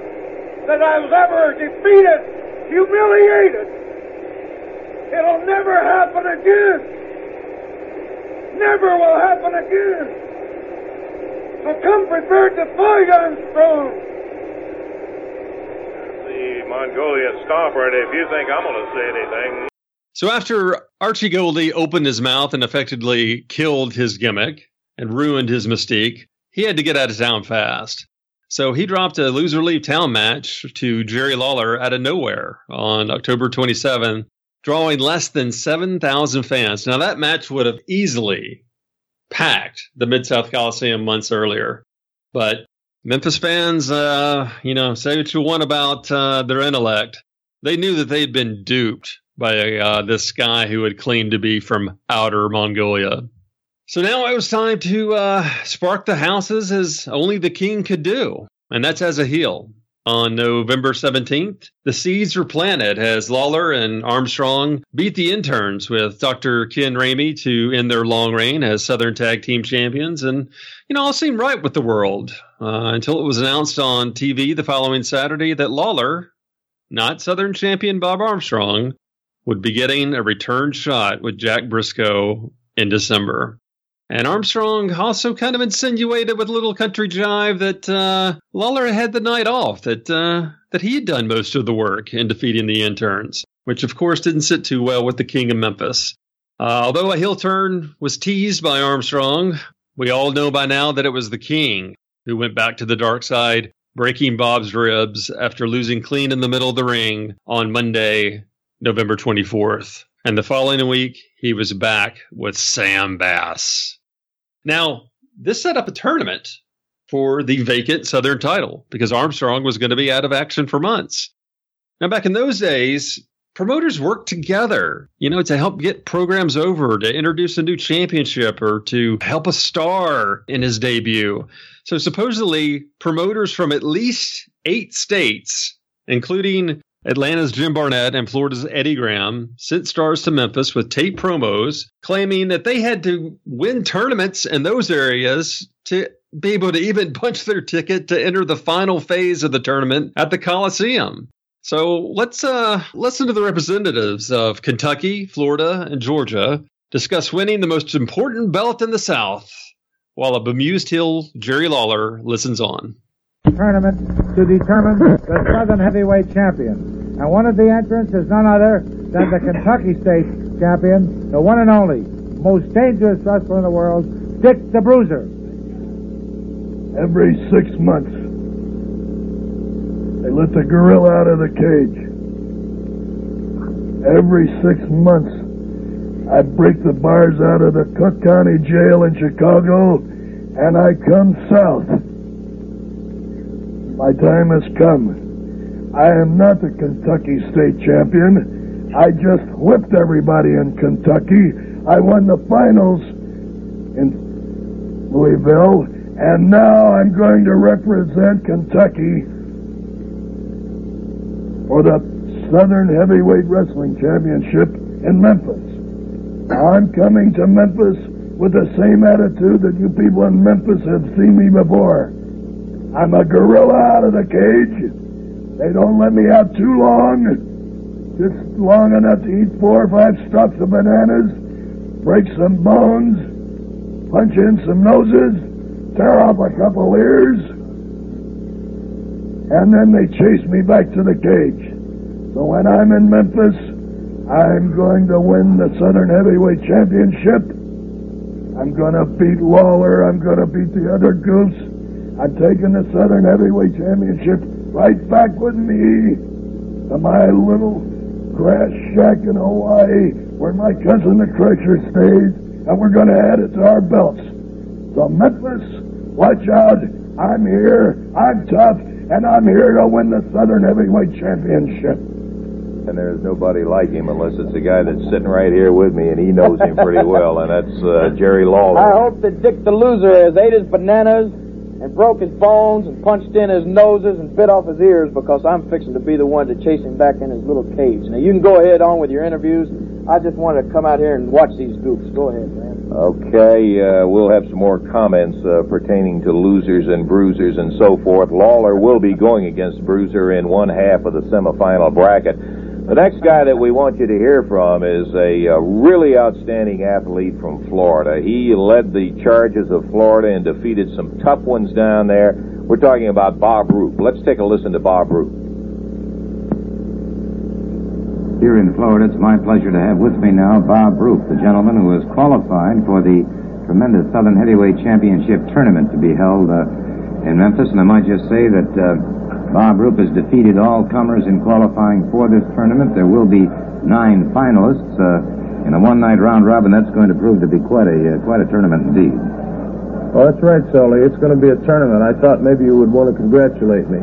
Speaker 13: that I was ever defeated, humiliated. It'll never happen again. Never will happen again. So come prepared to fight, Armstrong.
Speaker 12: The Mongolian Stomper, and if you think I'm going to say anything,
Speaker 1: So after Archie Gouldie opened his mouth and effectively killed his gimmick and ruined his mystique, he had to get out of town fast. So he dropped a loser leave town match to Jerry Lawler out of nowhere on October 27, drawing less than 7,000 fans. Now that match would have easily packed the Mid South Coliseum months earlier, but Memphis fans, uh, you know, say what you want about uh, their intellect. They knew that they'd been duped by uh, this guy who had claimed to be from outer Mongolia. So now it was time to uh, spark the houses as only the king could do, and that's as a heel. On November 17th, the seeds were planted as Lawler and Armstrong beat the interns with Dr. Ken Ramey to end their long reign as Southern Tag Team Champions. And, you know, all seemed right with the world uh, until it was announced on TV the following Saturday that Lawler, not Southern champion Bob Armstrong, would be getting a return shot with Jack Brisco in December. And Armstrong also kind of insinuated with a little country jive that uh, Lawler had the night off, that uh, that he had done most of the work in defeating the interns, which of course didn't sit too well with the King of Memphis. Uh, although a heel turn was teased by Armstrong, we all know by now that it was the King who went back to the dark side, breaking Bob's ribs after losing clean in the middle of the ring on Monday, November 24th. And the following week, he was back with Sam Bass. Now, this set up a tournament for the vacant Southern title because Armstrong was going to be out of action for months. Now, back in those days, promoters worked together, you know, to help get programs over, to introduce a new championship, or to help a star in his debut. So, supposedly, promoters from at least eight states, including Atlanta's Jim Barnett and Florida's Eddie Graham sent stars to Memphis with tape promos claiming that they had to win tournaments in those areas to be able to even punch their ticket to enter the final phase of the tournament at the Coliseum. So let's uh, listen to the representatives of Kentucky, Florida, and Georgia discuss winning the most important belt in the South, while a bemused heel Jerry Lawler listens on
Speaker 2: tournament to determine the Southern Heavyweight Champion. And one of the entrants is none other than the Kentucky State Champion, the one and only, most dangerous wrestler in the world, Dick the Bruiser.
Speaker 13: Every six months, they let the gorilla out of the cage. Every six months, I break the bars out of the Cook County Jail in Chicago, and I come south. My time has come. I am not the Kentucky State Champion. I just whipped everybody in Kentucky. I won the finals in Louisville, and now I'm going to represent Kentucky for the Southern Heavyweight Wrestling Championship in Memphis. I'm coming to Memphis with the same attitude that you people in Memphis have seen me before. I'm a gorilla out of the cage. They don't let me out too long. Just long enough to eat four or five stalks of bananas, break some bones, punch in some noses, tear off a couple ears, and then they chase me back to the cage. So when I'm in Memphis, I'm going to win the Southern Heavyweight Championship. I'm going to beat Lawler. I'm going to beat the other goose. I'm taking the Southern Heavyweight Championship right back with me to my little grass shack in Hawaii where my cousin the Crusher stays, and we're going to add it to our belts. So Memphis, watch out. I'm here. I'm tough, and I'm here to win the Southern Heavyweight Championship.
Speaker 14: And there's nobody like him unless it's the guy that's sitting right here with me, and he knows him pretty well, and that's uh, Jerry Lawler.
Speaker 15: I hope that Dick the loser has ate his bananas and broke his bones and punched in his noses and bit off his ears because I'm fixing to be the one to chase him back in his little cage. Now you can go ahead on with your interviews. I just wanted to come out here and watch these goofs. Go ahead, man.
Speaker 14: Okay, uh, we'll have some more comments uh, pertaining to losers and bruisers and so forth. Lawler will be going against Bruiser in one half of the semifinal bracket. The next guy that we want you to hear from is a, uh really outstanding athlete from Florida. He led the charges of Florida and defeated some tough ones down there. We're talking about Bob Roop. Let's take a listen to Bob Roop.
Speaker 16: Here in Florida, it's my pleasure to have with me now Bob Roop, the gentleman who has qualified for the tremendous Southern Heavyweight Championship tournament to be held uh, in Memphis. And I might just say that uh, Bob Roop has defeated all comers in qualifying for this tournament. There will be nine finalists uh, in a one-night round robin. That's going to prove to be quite a uh, quite a tournament indeed.
Speaker 17: Well, that's right, Solie. It's going to be a tournament. I thought maybe you would want to congratulate me.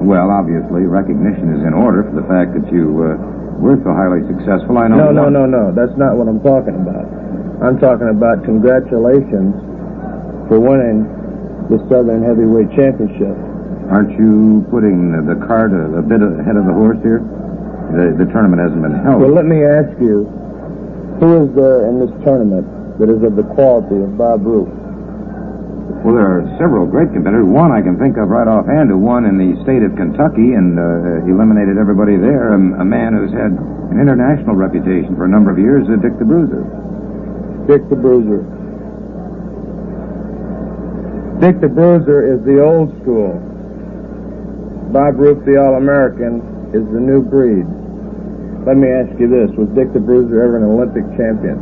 Speaker 16: Well, obviously, recognition is in order for the fact that you uh, were so highly successful. I know.
Speaker 17: No, no, no, no. That's not what I'm talking about. I'm talking about congratulations for winning the Southern Heavyweight Championship.
Speaker 16: Aren't you putting the, the cart a, a bit ahead of the horse here? The, the tournament hasn't been held.
Speaker 17: Well, let me ask you, who is there in this tournament that is of the quality of Bob Roop?
Speaker 16: Well, there are several great competitors. One I can think of right offhand who won in the state of Kentucky and uh, eliminated everybody there. A, a man who's had an international reputation for a number of years, uh, Dick the Bruiser.
Speaker 17: Dick the Bruiser. Dick the Bruiser is the old school. Bob Roop, the All-American, is the new breed. Let me ask you this. Was Dick the Bruiser ever an Olympic champion?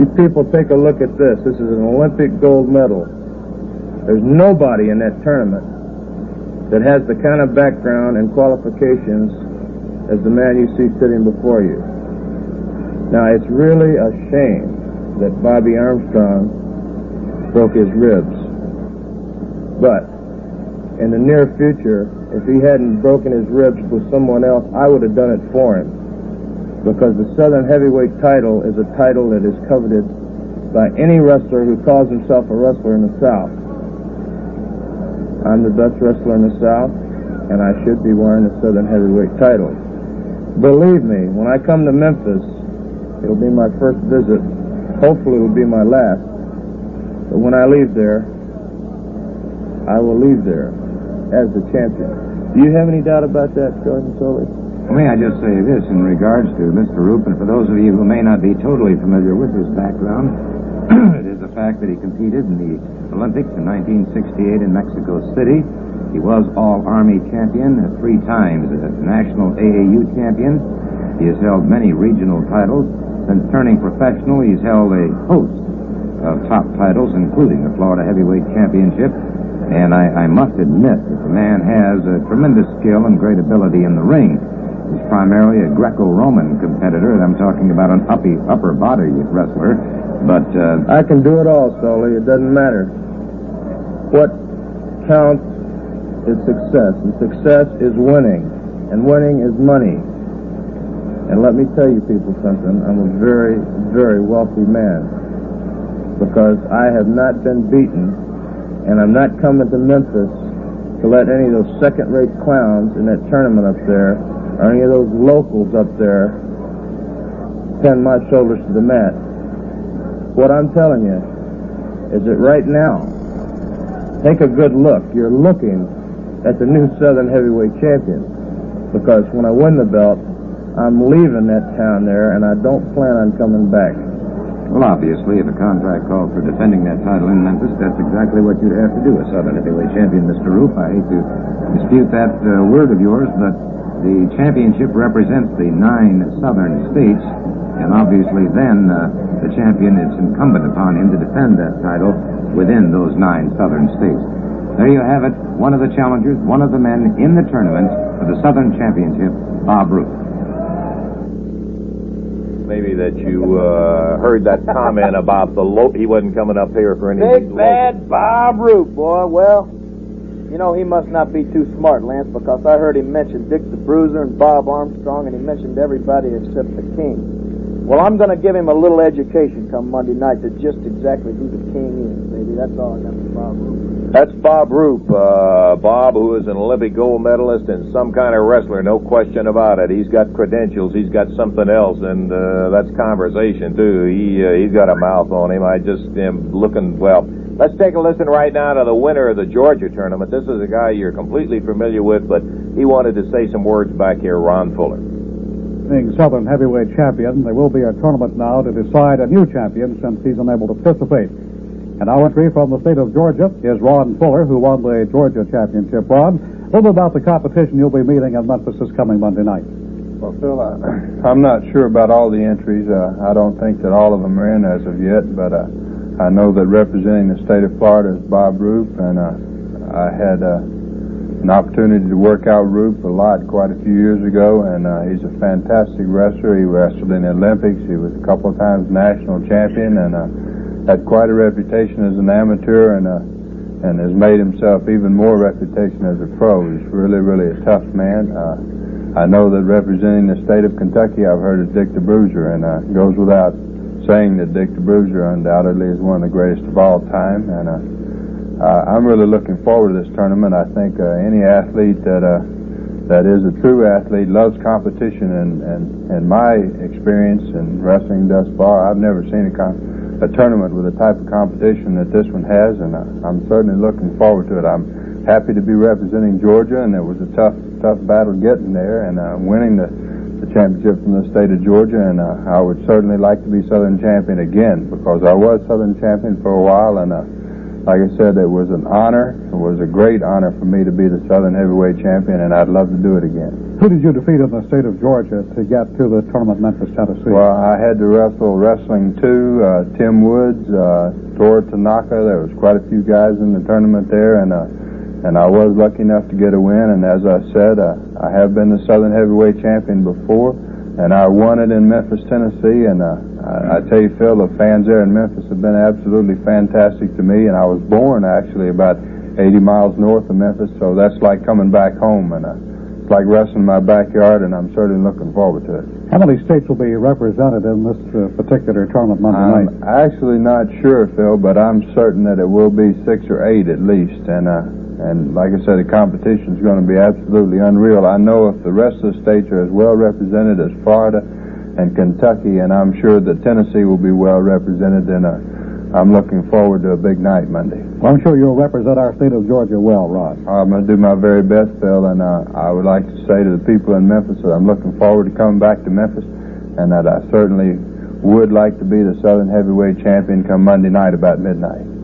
Speaker 17: You people take a look at this. This is an Olympic gold medal. There's nobody in that tournament that has the kind of background and qualifications as the man you see sitting before you. Now, it's really a shame that Bobby Armstrong broke his ribs. But in the near future, if he hadn't broken his ribs with someone else, I would have done it for him. Because the Southern Heavyweight title is a title that is coveted by any wrestler who calls himself a wrestler in the South. I'm the best wrestler in the South, and I should be wearing the Southern Heavyweight title. Believe me, when I come to Memphis, it'll be my first visit. Hopefully, it'll be my last. But when I leave there, I will leave there as the champion. Do you have any doubt about that, Gordon Solie?
Speaker 16: May I just say this in regards to Mr. Roop, and for those of you who may not be totally familiar with his background, it is the fact that he competed in the Olympics in 1968 in Mexico City. He was All-Army champion uh, three times, a national AAU champion. He has held many regional titles. Since turning professional, he's held a host of top titles, including the Florida Heavyweight Championship. And I, I must admit that the man has a tremendous skill and great ability in the ring. He's primarily a Greco-Roman competitor, and I'm talking about an uppy, upper body wrestler. But uh,
Speaker 17: I can do it all, Solie. It doesn't matter. What counts is success, and success is winning, and winning is money. And let me tell you people something. I'm a very, very wealthy man because I have not been beaten, and I'm not coming to Memphis to let any of those second-rate clowns in that tournament up there, or any of those locals up there, pin my shoulders to the mat. What I'm telling you is that right now, take a good look. You're looking at the new Southern Heavyweight Champion. Because when I win the belt, I'm leaving that town there, and I don't plan on coming back.
Speaker 16: Well, obviously, if a contract called for defending that title in Memphis, that's exactly what you'd have to do, a Southern heavyweight champion, Mr. Roop. I hate to dispute that uh, word of yours, but the championship represents the nine Southern states, and obviously then uh, the champion, it's incumbent upon him to defend that title within those nine Southern states. There you have it, one of the challengers, one of the men in the tournament for the Southern Championship, Bob Roop.
Speaker 5: Maybe that you uh, heard that comment about the low. He wasn't coming up here for any
Speaker 15: Big bad Bob Roop, boy. Well, you know, he must not be too smart, Lance, because I heard him mention Dick the Bruiser and Bob Armstrong, and he mentioned everybody except the King. Well, I'm going to give him a little education come Monday night to just exactly who the King is, baby. That's all I got for Bob Roop.
Speaker 5: That's Bob Roop. Uh, Bob, who is an Olympic gold medalist and some kind of wrestler, no question about it. He's got credentials. He's got something else, and uh, that's conversation too. He uh, he's got a mouth on him. I just am looking. Well, let's take a listen right now to the winner of the Georgia tournament. This is a guy you're completely familiar with, but he wanted to say some words back here. Ron Fuller.
Speaker 18: Southern heavyweight champion, there will be a tournament now to decide a new champion since he's unable to participate. And our entry from the state of Georgia is Ron Fuller, who won the Georgia championship. Ron, a little about the competition you'll be meeting in Memphis this coming Monday night.
Speaker 19: Well, Phil, I, I'm not sure about all the entries. Uh, I don't think that all of them are in as of yet, but uh, I know that representing the state of Florida is Bob Roop, and uh, I had uh, an opportunity to work out Roop a lot quite a few years ago, and uh, he's a fantastic wrestler. He wrestled in the Olympics. He was a couple of times national champion, and uh, had quite a reputation as an amateur and uh, and has made himself even more reputation as a pro. He's really, really a tough man. Uh, I know that representing the state of Kentucky, I've heard of Dick the Bruiser, and uh, goes without saying that Dick the Bruiser undoubtedly is one of the greatest of all time. And uh, uh, I'm really looking forward to this tournament. I think uh, any athlete that uh, that is a true athlete loves competition, and and and my experience in wrestling thus far, I've never seen a con- a tournament with the type of competition that this one has, and uh, I'm certainly looking forward to it. I'm happy to be representing Georgia, and it was a tough, tough battle getting there and uh, winning the, the championship from the state of Georgia. And uh, I would certainly like to be Southern champion again because I was Southern champion for a while, and uh, like I said, it was an honor. It was a great honor for me to be the Southern heavyweight champion, and I'd love to do it again.
Speaker 18: Who did you defeat in the state of Georgia to get to the tournament in Memphis, Tennessee?
Speaker 19: Well, I had to wrestle wrestling too. Uh, Tim Woods, uh, Toru Tanaka. There was quite a few guys in the tournament there, and uh, and I was lucky enough to get a win. And as I said, uh, I have been the Southern heavyweight champion before, and I won it in Memphis, Tennessee. And uh, I, I tell you, Phil, the fans there in Memphis have been absolutely fantastic to me. And I was born actually about 80 miles north of Memphis, so that's like coming back home. And uh, it's like wrestling in my backyard, and I'm certainly looking forward to it.
Speaker 18: How many states will be represented in this uh, particular tournament Monday
Speaker 19: I'm
Speaker 18: night?
Speaker 19: actually not sure, Phil, but I'm certain that it will be six or eight at least. And uh, and like I said, the competition is going to be absolutely unreal. I know if the rest of the states are as well represented as Florida and Kentucky, and I'm sure that Tennessee will be well represented. And uh, I'm looking forward to a big night Monday.
Speaker 18: Well, I'm sure you'll represent our state of Georgia well, Rod.
Speaker 19: I'm going to do my very best, Phil, and uh, I would like to say to the people in Memphis that I'm looking forward to coming back to Memphis, and that I certainly would like to be the Southern Heavyweight Champion come Monday night about midnight.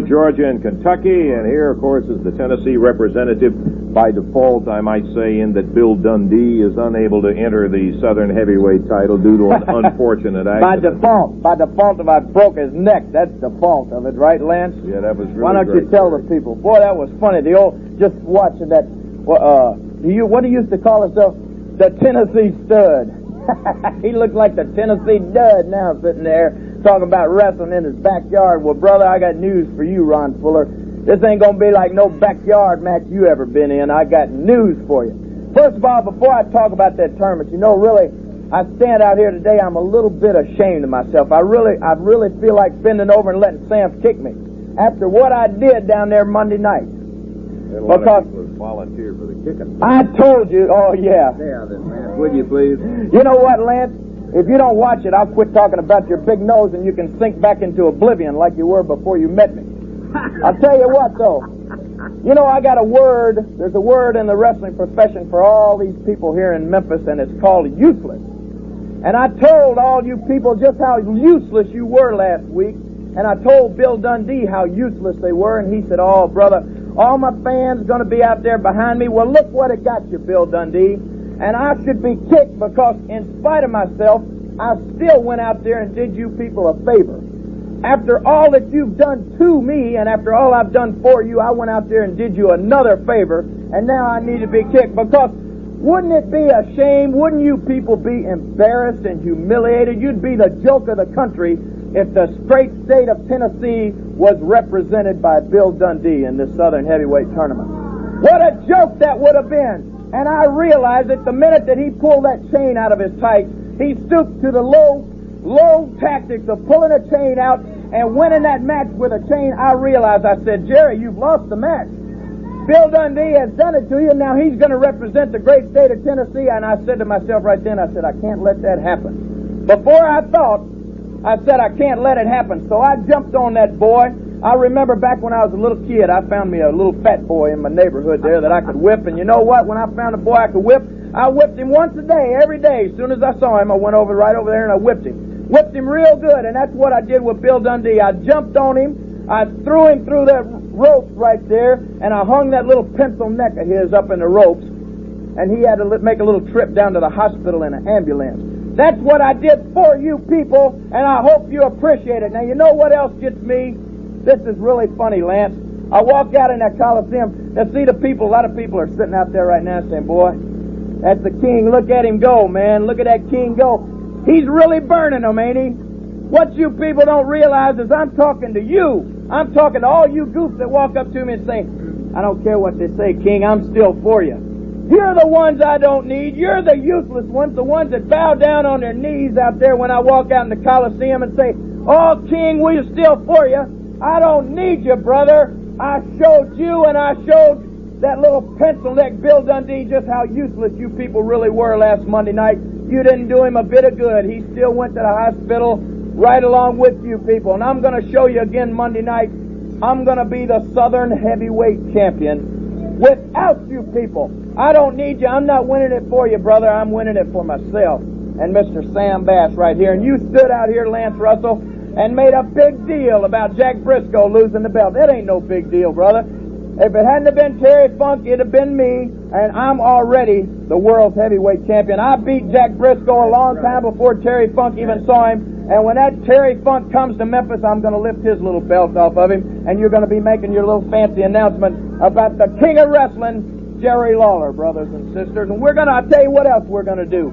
Speaker 5: Georgia and Kentucky, and here, of course, is the Tennessee representative. By default, I might say, in that Bill Dundee is unable to enter the Southern heavyweight title due to an unfortunate accident.
Speaker 15: By default, by default, if I broke his neck, that's the fault of it, right, Lance?
Speaker 5: Yeah, that was really
Speaker 15: Why don't you tell the people? Boy, that was funny. The old, just watching that. Uh, you, what he used to call himself, the Tennessee Stud. he looked like the Tennessee Dud now, sitting there talking about wrestling in his backyard. Well, brother, I got news for you, Ron Fuller. This ain't gonna be like no backyard match you ever been in. I got news for you. First of all, before I talk about that tournament, you know, really, I stand out here today. I'm a little bit ashamed of myself. I really, I really feel like bending over and letting Sam kick me after what I did down there Monday night.
Speaker 5: And a lot
Speaker 15: Because-
Speaker 5: volunteer for the kicking.
Speaker 15: I told you. Oh yeah.
Speaker 5: Yeah, then, man, would you please?
Speaker 15: You know what, Lance? If you don't watch it, I'll quit talking about your big nose and you can sink back into oblivion like you were before you met me. I'll tell you what, though. You know, I got a word. There's a word in the wrestling profession for all these people here in Memphis, and it's called useless. And I told all you people just how useless you were last week. And I told Bill Dundee how useless they were, and he said, Oh, brother, all my fans going to be out there behind me. Well, look what it got you, Bill Dundee. And I should be kicked because, in spite of myself, I still went out there and did you people a favor. After all that you've done to me and after all I've done for you, I went out there and did you another favor, and now I need to be kicked because wouldn't it be a shame? Wouldn't you people be embarrassed and humiliated? You'd be the joke of the country if the straight state of Tennessee was represented by Bill Dundee in this Southern Heavyweight Tournament. What a joke that would have been! And I realized that the minute that he pulled that chain out of his tights, he stooped to the low, low tactics of pulling a chain out and winning that match with a chain. I realized, I said, Jerry, you've lost the match. Bill Dundee has done it to you, and now he's going to represent the great state of Tennessee. And I said to myself right then, I said, I can't let that happen. Before I thought, I said, I can't let it happen. So I jumped on that boy. I remember back when I was a little kid, I found me a little fat boy in my neighborhood there that I could whip. And you know what? When I found a boy I could whip, I whipped him once a day, every day. As soon as I saw him, I went over right over there and I whipped him. Whipped him real good, and that's what I did with Bill Dundee. I jumped on him, I threw him through that ropes right there, and I hung that little pencil neck of his up in the ropes, and he had to make a little trip down to the hospital in an ambulance. That's what I did for you people, and I hope you appreciate it. Now, you know what else gets me? This is really funny, Lance. I walk out in that Coliseum and see the people. A lot of people are sitting out there right now saying, boy, that's the king. Look at him go, man. Look at that king go. He's really burning them, ain't he? What you people don't realize is I'm talking to you. I'm talking to all you goofs that walk up to me and say, I don't care what they say, King, I'm still for you. You're the ones I don't need. You're the useless ones, the ones that bow down on their knees out there when I walk out in the Coliseum and say, Oh, King, we're still for you. I don't need you, brother. I showed you and I showed that little pencil neck Bill Dundee just how useless you people really were last Monday night. You didn't do him a bit of good. He still went to the hospital right along with you people. And I'm going to show you again Monday night. I'm going to be the Southern Heavyweight Champion without you people. I don't need you. I'm not winning it for you, brother. I'm winning it for myself and Mr. Sam Bass right here. And you stood out here, Lance Russell, and made a big deal about Jack Brisco losing the belt. That ain't no big deal, brother. If it hadn't have been Terry Funk, it'd have been me, and I'm already the world's heavyweight champion. I beat Jack Brisco a long time before Terry Funk even saw him, and when that Terry Funk comes to Memphis, I'm going to lift his little belt off of him, and you're going to be making your little fancy announcement about the king of wrestling, Jerry Lawler, brothers and sisters. And we're going to, I'll tell you what else we're going to do.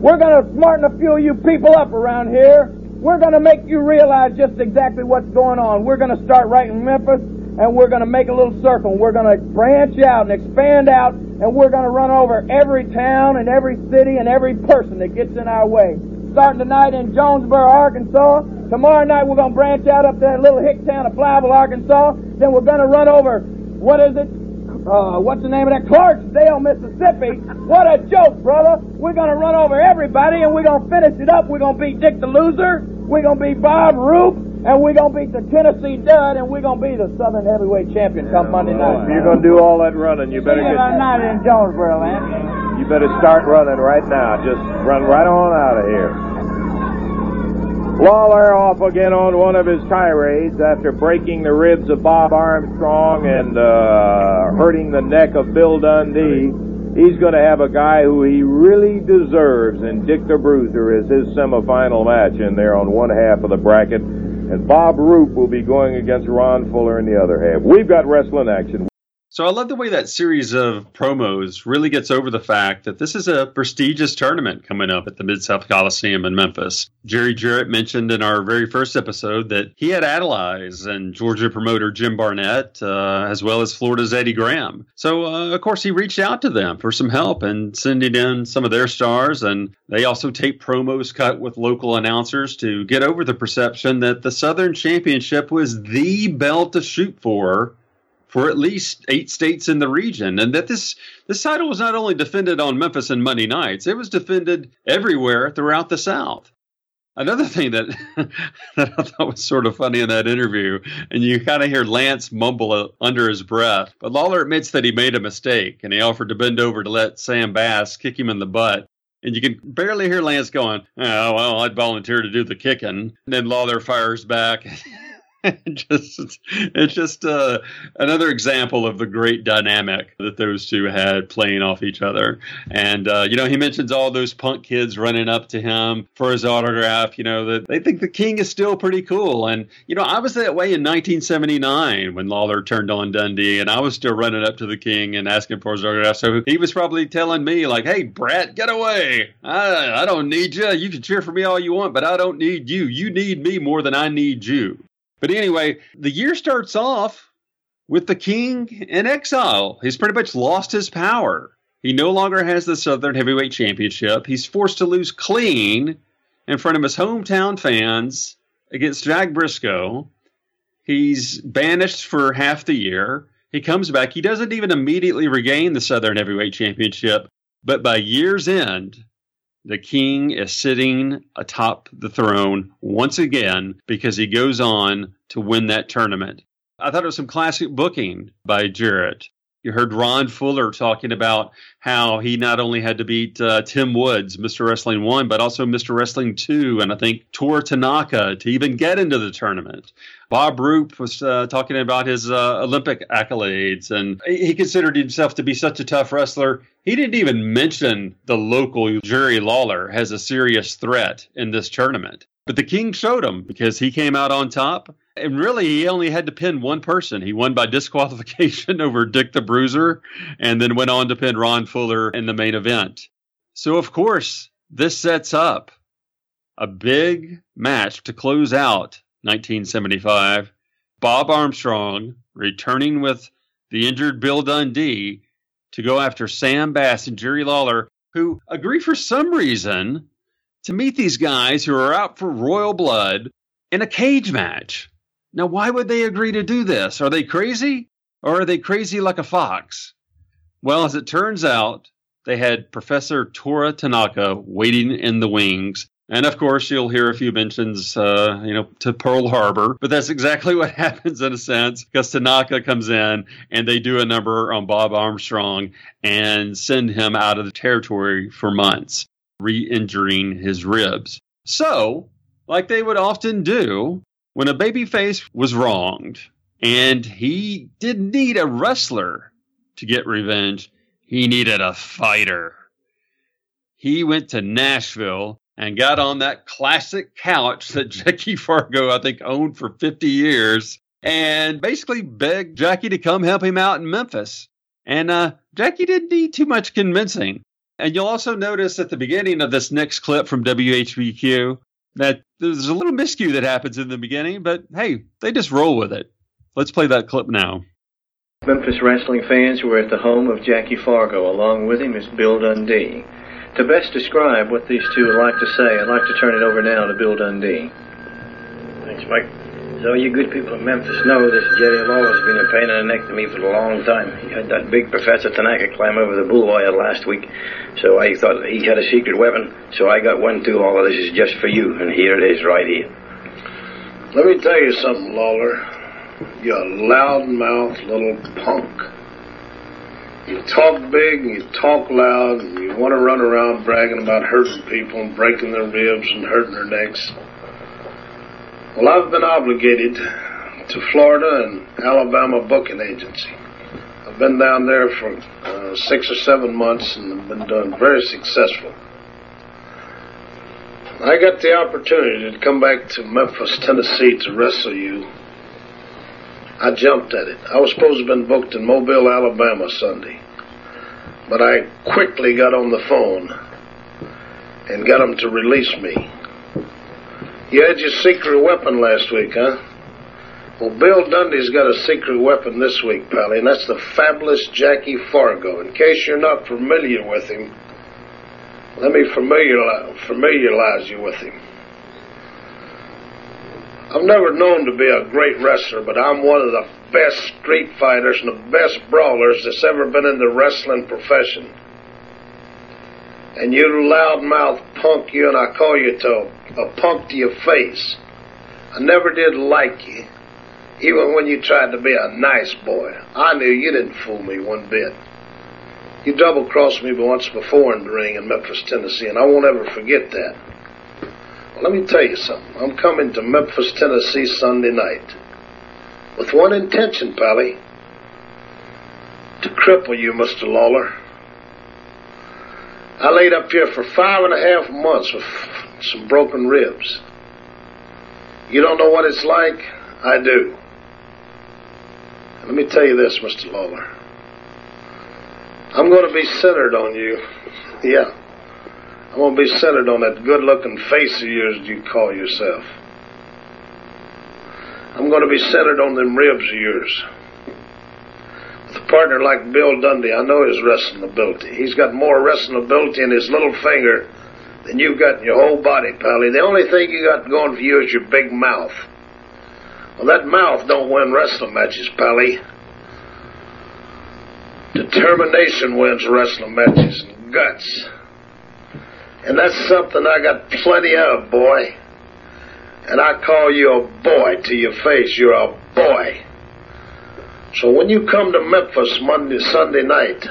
Speaker 15: We're going to smarten a few of you people up around here. We're going to make you realize just exactly what's going on. We're going to start right in Memphis, and we're going to make a little circle. We're going to branch out and expand out, and we're going to run over every town and every city and every person that gets in our way. Starting tonight in Jonesboro, Arkansas. Tomorrow night we're going to branch out up to that little hick town of Blytheville, Arkansas. Then we're going to run over, what is it? Uh, what's the name of that? Clarksdale, Mississippi. What a joke, brother. We're going to run over everybody and we're going to finish it up. We're going to beat Dick the Loser. We're going to beat Bob Roop. And we're going to beat the Tennessee Dud. And we're going to be the Southern Heavyweight Champion come Monday night.
Speaker 14: If you're going to do all that running, you better
Speaker 15: See
Speaker 14: get.
Speaker 15: tonight in Jonesboro, Lance.
Speaker 14: You better start running right now. Just run right on out of here. Lawler off again on one of his tirades after breaking the ribs of Bob Armstrong and uh, hurting the neck of Bill Dundee. He's going to have a guy who he really deserves in Dick the Bruiser as his semifinal match in there on one half of the bracket. And Bob Roop will be going against Ron Fuller in the other half. We've got wrestling action.
Speaker 1: So I love the way that series of promos really gets over the fact that this is a prestigious tournament coming up at the Mid South Coliseum in Memphis. Jerry Jarrett mentioned in our very first episode that he had Adelize and Georgia promoter Jim Barnett, uh, as well as Florida's Eddie Graham. So uh, of course he reached out to them for some help and sending in some of their stars, and they also tape promos cut with local announcers to get over the perception that the Southern Championship was the belt to shoot for for at least eight states in the region, and that this this title was not only defended on Memphis and Monday nights, it was defended everywhere throughout the South. Another thing that that I thought was sort of funny in that interview, and you kind of hear Lance mumble under his breath, but Lawler admits that he made a mistake and he offered to bend over to let Sam Bass kick him in the butt. And you can barely hear Lance going, Oh, well, I'd volunteer to do the kicking. And then Lawler fires back. just it's just uh, another example of the great dynamic that those two had playing off each other. And uh, you know, he mentions all those punk kids running up to him for his autograph. You know that they think the King is still pretty cool. And you know, I was that way in 1979 when Lawler turned on Dundee, and I was still running up to the King and asking for his autograph. So he was probably telling me like, "Hey, Brat, get away! I, I don't need you. You can cheer for me all you want, but I don't need you. You need me more than I need you." But anyway, the year starts off with the king in exile. He's pretty much lost his power. He no longer has the Southern Heavyweight Championship. He's forced to lose clean in front of his hometown fans against Jack Brisco. He's banished for half the year. He comes back. He doesn't even immediately regain the Southern Heavyweight Championship, but by year's end, the king is sitting atop the throne once again because he goes on to win that tournament. I thought it was some classic booking by Jarrett. You heard Ron Fuller talking about how he not only had to beat uh, Tim Woods, Mr. Wrestling 1, but also Mr. Wrestling 2, and I think Toru Tanaka to even get into the tournament. Bob Roop was uh, talking about his uh, Olympic accolades, and he considered himself to be such a tough wrestler. He didn't even mention the local Jerry Lawler as a serious threat in this tournament. But the King showed him because he came out on top. And really, he only had to pin one person. He won by disqualification over Dick the Bruiser and then went on to pin Ron Fuller in the main event. So, of course, this sets up a big match to close out 1975. Bob Armstrong returning with the injured Bill Dundee to go after Sam Bass and Jerry Lawler, who agree for some reason to meet these guys who are out for royal blood in a cage match. Now, why would they agree to do this? Are they crazy? Or are they crazy like a fox? Well, as it turns out, they had Professor Toru Tanaka waiting in the wings. And of course, you'll hear a few mentions, uh, you know, to Pearl Harbor, but that's exactly what happens in a sense because Tanaka comes in and they do a number on Bob Armstrong and send him out of the territory for months, re injuring his ribs. So, like they would often do, when a babyface was wronged and he didn't need a wrestler to get revenge, he needed a fighter. He went to Nashville and got on that classic couch that Jackie Fargo, I think, owned for 50 years and basically begged Jackie to come help him out in Memphis. And uh, Jackie didn't need too much convincing. And you'll also notice at the beginning of this next clip from WHBQ that there's a little miscue that happens in the beginning, but hey, they just roll with it. Let's play that clip now.
Speaker 20: Memphis wrestling fans were at the home of Jackie Fargo. Along with him is Bill Dundee. To best describe what these two would like to say, I'd like to turn it over now to Bill Dundee.
Speaker 6: Thanks, Mike. So you good people in Memphis know this Jerry Lawler's been a pain in the neck to me for a long time. He had that big Professor Tanaka climb over the bull wire last week, so I thought he had a secret weapon, so I got one too. All of this is just for you, and here it is right here.
Speaker 21: Let me tell you something, Lawler. You loudmouth little punk. You talk big and you talk loud and you want to run around bragging about hurting people and breaking their ribs and hurting their necks. Well, I've been obligated to Florida and Alabama booking agency. I've been down there for uh, six or seven months and have been doing very successful. I got the opportunity to come back to Memphis, Tennessee to wrestle you. I jumped at it. I was supposed to have been booked in Mobile, Alabama Sunday. But I quickly got on the phone and got them to release me. You had your secret weapon last week, huh? Well, Bill Dundee's got a secret weapon this week, Pally, and that's the fabulous Jackie Fargo. In case you're not familiar with him, let me familiarize, familiarize you with him. I've never known to be a great wrestler, but I'm one of the best street fighters and the best brawlers that's ever been in the wrestling profession. And you loudmouth punk, you and I call you to a punk to your face. I never did like you, even when you tried to be a nice boy. I knew you didn't fool me one bit. You double crossed me once before in the ring in Memphis, Tennessee, and I won't ever forget that. Well, let me tell you something. I'm coming to Memphis, Tennessee Sunday night with one intention, Pally to cripple you, Mr. Lawler. I laid up here for five and a half months with some broken ribs. You don't know what it's like? I do. Let me tell you this, Mr. Lawler. I'm going to be centered on you. Yeah. I'm going to be centered on that good looking face of yours you call yourself. I'm going to be centered on them ribs of yours. Partner like Bill Dundee, I know his wrestling ability. He's got more wrestling ability in his little finger than you've got in your whole body, Pally. The only thing you got going for you is your big mouth. Well, that mouth don't win wrestling matches, Pally. Determination wins wrestling matches and guts. And that's something I got plenty of, boy. And I call you a boy to your face. You're a boy. So when you come to Memphis Monday, Sunday night,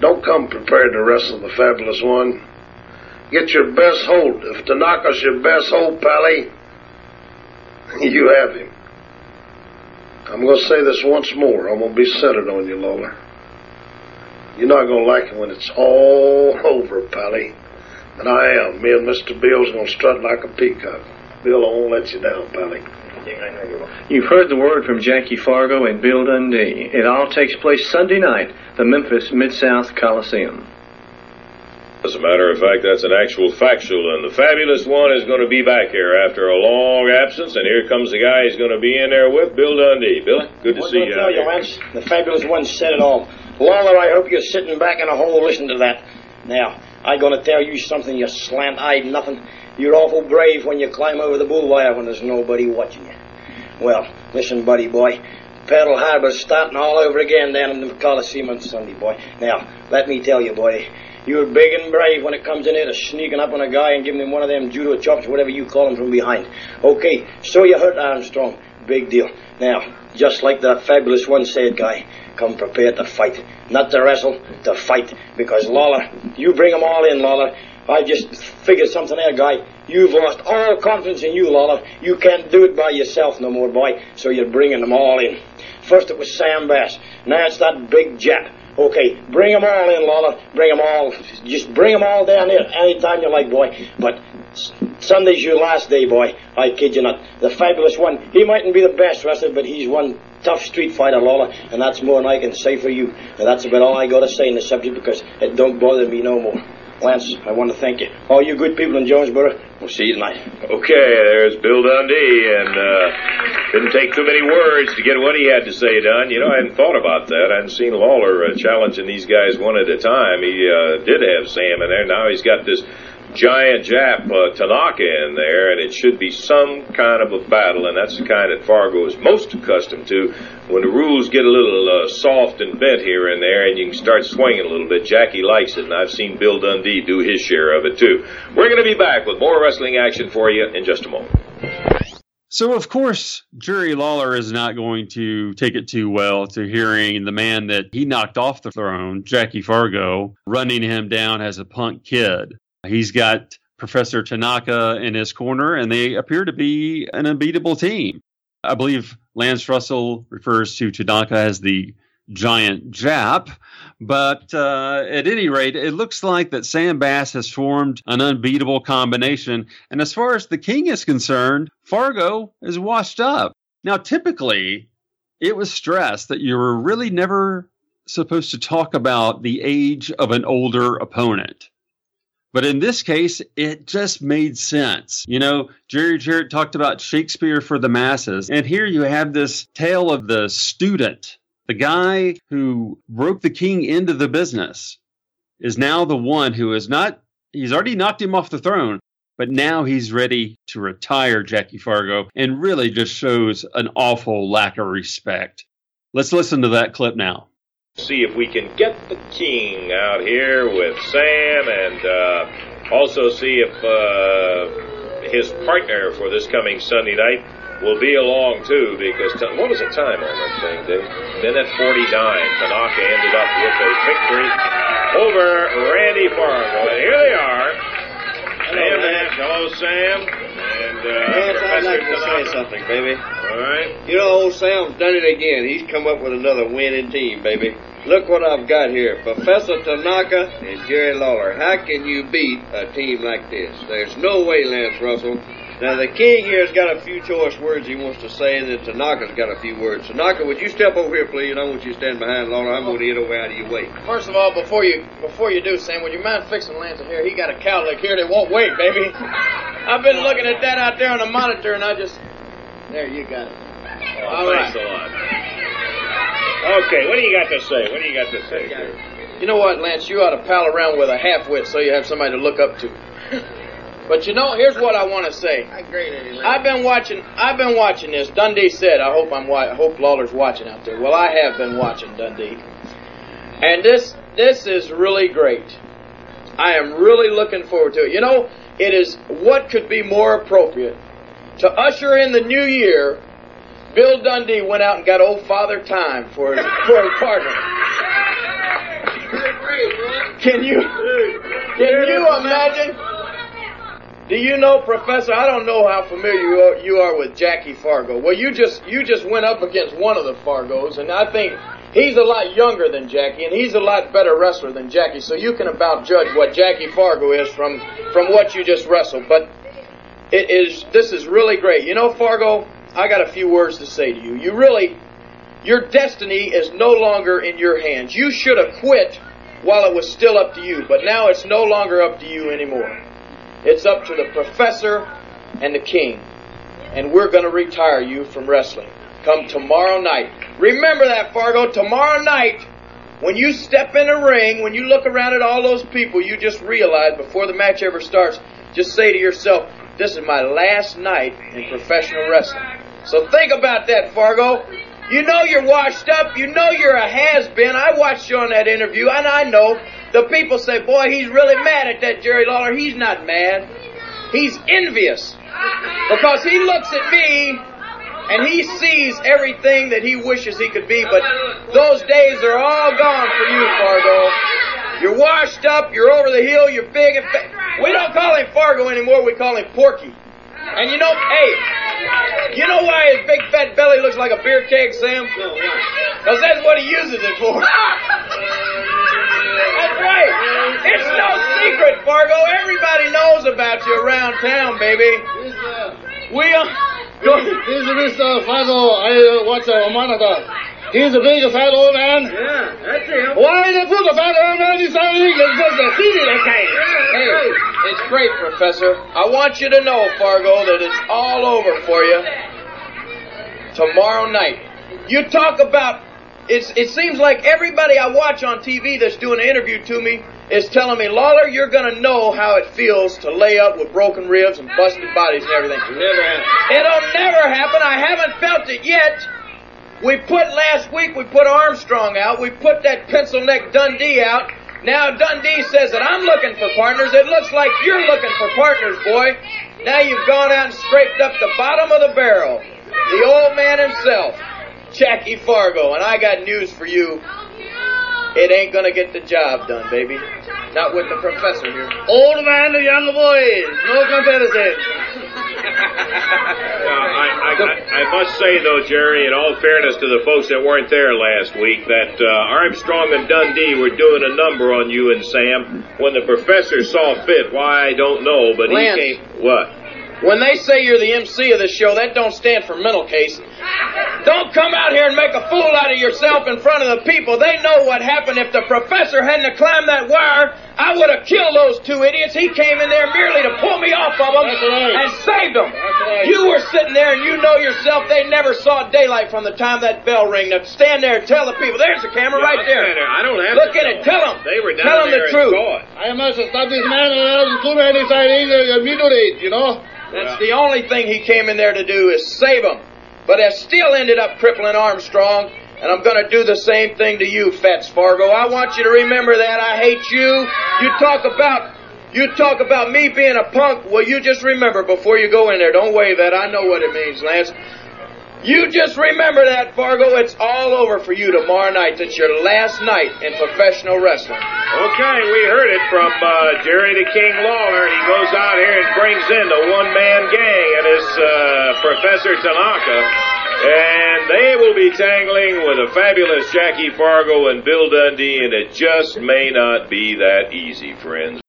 Speaker 21: don't come prepared to wrestle the fabulous one. Get your best hold. If Tanaka's your best hold, Pally, you have him. I'm going to say this once more. I'm going to be centered on you, Lawler. You're not going to like it when it's all over, Pally. And I am. Me and Mr. Bill's going to strut like a peacock. Bill, I won't let you down, Pally.
Speaker 20: You've heard the word from Jackie Fargo and Bill Dundee. It all takes place Sunday night, the Memphis Mid South Coliseum.
Speaker 12: As a matter of fact, that's an actual factual, and the fabulous one is going to be back here after a long absence, and here comes the guy he's going to be in there with, Bill Dundee. Bill, good to
Speaker 6: What's
Speaker 12: see
Speaker 6: gonna
Speaker 12: you.
Speaker 6: tell you,
Speaker 12: here.
Speaker 6: Lance? The fabulous one said it all. Lawler, I hope you're sitting back in a hole listening to that. Now, I'm going to tell you something, you slant-eyed nothing. You're awful brave when you climb over the bull wire when there's nobody watching you. Well, listen, buddy boy. Pearl Harbor's starting all over again down in the Coliseum on Sunday, boy. Now, let me tell you, boy, you're big and brave when it comes in here to sneaking up on a guy and giving him one of them judo chops, whatever you call them, from behind. Okay, so you hurt Armstrong. Big deal. Now, just like that fabulous one said, guy, come prepared to fight. Not to wrestle, to fight. Because Lawler, you bring 'em all in, Lawler. I just figured something out, guy. You've lost all confidence in you, Lawler. You can't do it by yourself no more, boy. So you're bringing them all in. First it was Sam Bass. Now it's that big Jap. Okay, bring 'em all in, Lawler. Bring 'em all. Just bring 'em all down here anytime you like, boy. But Sunday's your last day, boy. I kid you not. The fabulous one, he mightn't be the best wrestler, but he's one tough street fighter, Lawler, and that's more than I can say for you. And that's about all I got to say in the subject because it don't bother me no more. Lance, I want to thank you. All you good people in Jonesboro, we'll see you tonight.
Speaker 12: Okay, there's Bill Dundee, and uh, didn't take too many words to get what he had to say done. You know, I hadn't thought about that. I hadn't seen Lawler uh, challenging these guys one at a time. He uh, did have Sam in there. Now he's got this giant Jap uh, Tanaka in there, and it should be some kind of a battle, and that's the kind that Fargo is most accustomed to. When the rules get a little uh, soft and bent here and there, and you can start swinging a little bit, Jackie likes it, and I've seen Bill Dundee do his share of it too. We're going to be back with more wrestling action for you in just a moment.
Speaker 1: So, of course, Jerry Lawler is not going to take it too well to hearing the man that he knocked off the throne, Jackie Fargo, running him down as a punk kid. He's got Professor Tanaka in his corner, and they appear to be an unbeatable team. I believe Lance Russell refers to Tanaka as the giant Jap, but uh, at any rate, it looks like that Sam Bass has formed an unbeatable combination. And as far as the King is concerned, Fargo is washed up. Now, typically, it was stressed that you were really never supposed to talk about the age of an older opponent. But in this case, it just made sense. You know, Jerry Jarrett talked about Shakespeare for the masses, and here you have this tale of the student, the guy who broke the king into the business, is now the one who is not, he's already knocked him off the throne, but now he's ready to retire Jackie Fargo and really just shows an awful lack of respect. Let's listen to that clip now.
Speaker 12: See if we can get the king out here with Sam and uh, also see if uh, his partner for this coming Sunday night will be along too because t- what was the time on that thing, Dave? Minute 49. Tanaka ended up with a victory over Randy Fargo. And here they are. Sam, and- hello, Sam. And uh,
Speaker 22: Lance, I'd like to say something, baby.
Speaker 12: All right.
Speaker 22: You know, old Sam's done it again. He's come up with another winning team, baby. Look what I've got here. Professor Tanaka and Jerry Lawler. How can you beat a team like this? There's no way, Lance Russell. Now, the king here's got a few choice words he wants to say, and then Tanaka's got a few words. Tanaka, would you step over here, please? I want you to stand behind Lawler. I'm going to get over out of your way.
Speaker 15: First of all, before you before you do, Sam, would you mind fixing Lance hair? He got a cowlick here that won't wait, baby. I've been looking at that out there on the monitor, and I just there you got it.
Speaker 12: Oh,
Speaker 15: All
Speaker 12: thanks
Speaker 15: right.
Speaker 12: A lot. Okay, what do you got to say? What do you got to say?
Speaker 15: You know what, Lance? You ought to pal around with a half-wit so you have somebody to look up to. but you know, here's what I want to say. I've been watching. I've been watching this. Dundee said, "I hope I'm. wa- I hope Lawler's watching out there." Well, I have been watching Dundee, and this this is really great. I am really looking forward to it. You know, it is what could be more appropriate to usher in the new year. Bill Dundee went out and got old Father Time for his, for his partner. Can you can you imagine? Do you know, Professor? I don't know how familiar you are, you are with Jackie Fargo. Well, you just you just went up against one of the Fargos, and I think he's a lot younger than Jackie, and he's a lot better wrestler than Jackie. So you can about judge what Jackie Fargo is from from what you just wrestled. But it is this is really great. You know, Fargo, I got a few words to say to you. You really your destiny is no longer in your hands. You should have quit while it was still up to you, but now it's no longer up to you anymore. It's up to the professor and the king. And we're going to retire you from wrestling. Come tomorrow night. Remember that, Fargo. Tomorrow night, when you step in a ring, when you look around at all those people, you just realize before the match ever starts, just say to yourself, this is my last night in professional wrestling. So think about that, Fargo. You know you're washed up. You know you're a has-been. I watched you on that interview, and I know the people say, boy, he's really mad at that Jerry Lawler. He's not mad. He's envious. Because he looks at me and he sees everything that he wishes he could be, but those days are all gone for you, Fargo. You're washed up, you're over the hill, you're big and fat. We don't call him Fargo anymore, we call him Porky. And you know, hey, you know why his big fat belly looks like a beer keg, Sam? Because that's what he uses it for. That's right. It's no secret, Fargo. Everybody knows about you around town, baby. We uh, are.
Speaker 10: This is Mr. Fargo. I uh, watch uh, a monitor. He's a big fat old man.
Speaker 15: Yeah, that's him.
Speaker 10: Why they put the fat old man inside England just see it, okay?
Speaker 15: Hey, it's great, Professor. I want you to know, Fargo, that it's all over for you tomorrow night. You talk about it's. It seems like everybody I watch on TV that's doing an interview to me is telling me, Lawler, you're going to know how it feels to lay up with broken ribs and busted bodies and everything.
Speaker 10: Never happened.
Speaker 15: It'll never happen. I haven't felt it yet. We put last week, we put Armstrong out. We put that pencil neck Dundee out. Now Dundee says that I'm looking for partners. It looks like you're looking for partners, boy. Now you've gone out and scraped up the bottom of the barrel. The old man himself, Jackie Fargo. And I got news for you. It ain't gonna get the job done, baby. Not with the professor here.
Speaker 10: Old man and young boys. No comparison.
Speaker 12: I, I, I, I must say, though, Jerry, in all fairness to the folks that weren't there last week, that uh, Armstrong and Dundee were doing a number on you and Sam. When the professor saw fit, why I don't know, but
Speaker 15: Lance.
Speaker 12: he came. What?
Speaker 15: When they say you're the MC of the show, that don't stand for mental case. Don't come out here and make a fool out of yourself in front of the people. They know what happened. If the professor hadn't climbed that wire, I would have killed those two idiots. He came in there merely to pull me off of them
Speaker 10: right.
Speaker 15: and saved them.
Speaker 10: right.
Speaker 15: You were sitting there and you know yourself they never saw daylight from the time that bell rang. Now stand there and tell the people. There's the camera right there.
Speaker 12: I don't have
Speaker 15: Look
Speaker 12: to
Speaker 15: at it. Tell them.
Speaker 12: They were down
Speaker 15: Tell them
Speaker 12: there
Speaker 15: the truth.
Speaker 12: and saw it.
Speaker 10: I must stop this man around too many sightings uh, mutilate, you know?
Speaker 15: That's the only thing he came in there to do is save them. But it still ended up crippling Armstrong. And I'm going to do the same thing to you, Fats Fargo. I want you to remember that. I hate you. You talk about you talk about me being a punk. Well, you just remember before you go in there. Don't wave that. I know what it means, Lance. You just remember that, Fargo. It's all over for you tomorrow night. It's your last night in professional wrestling.
Speaker 14: Okay, we heard it from uh, Jerry the King Lawler. He goes out here and brings in the one-man gang and his uh, Professor Tanaka. And they will be tangling with a fabulous Jackie Fargo and Bill Dundee, and it just may not be that easy, friends.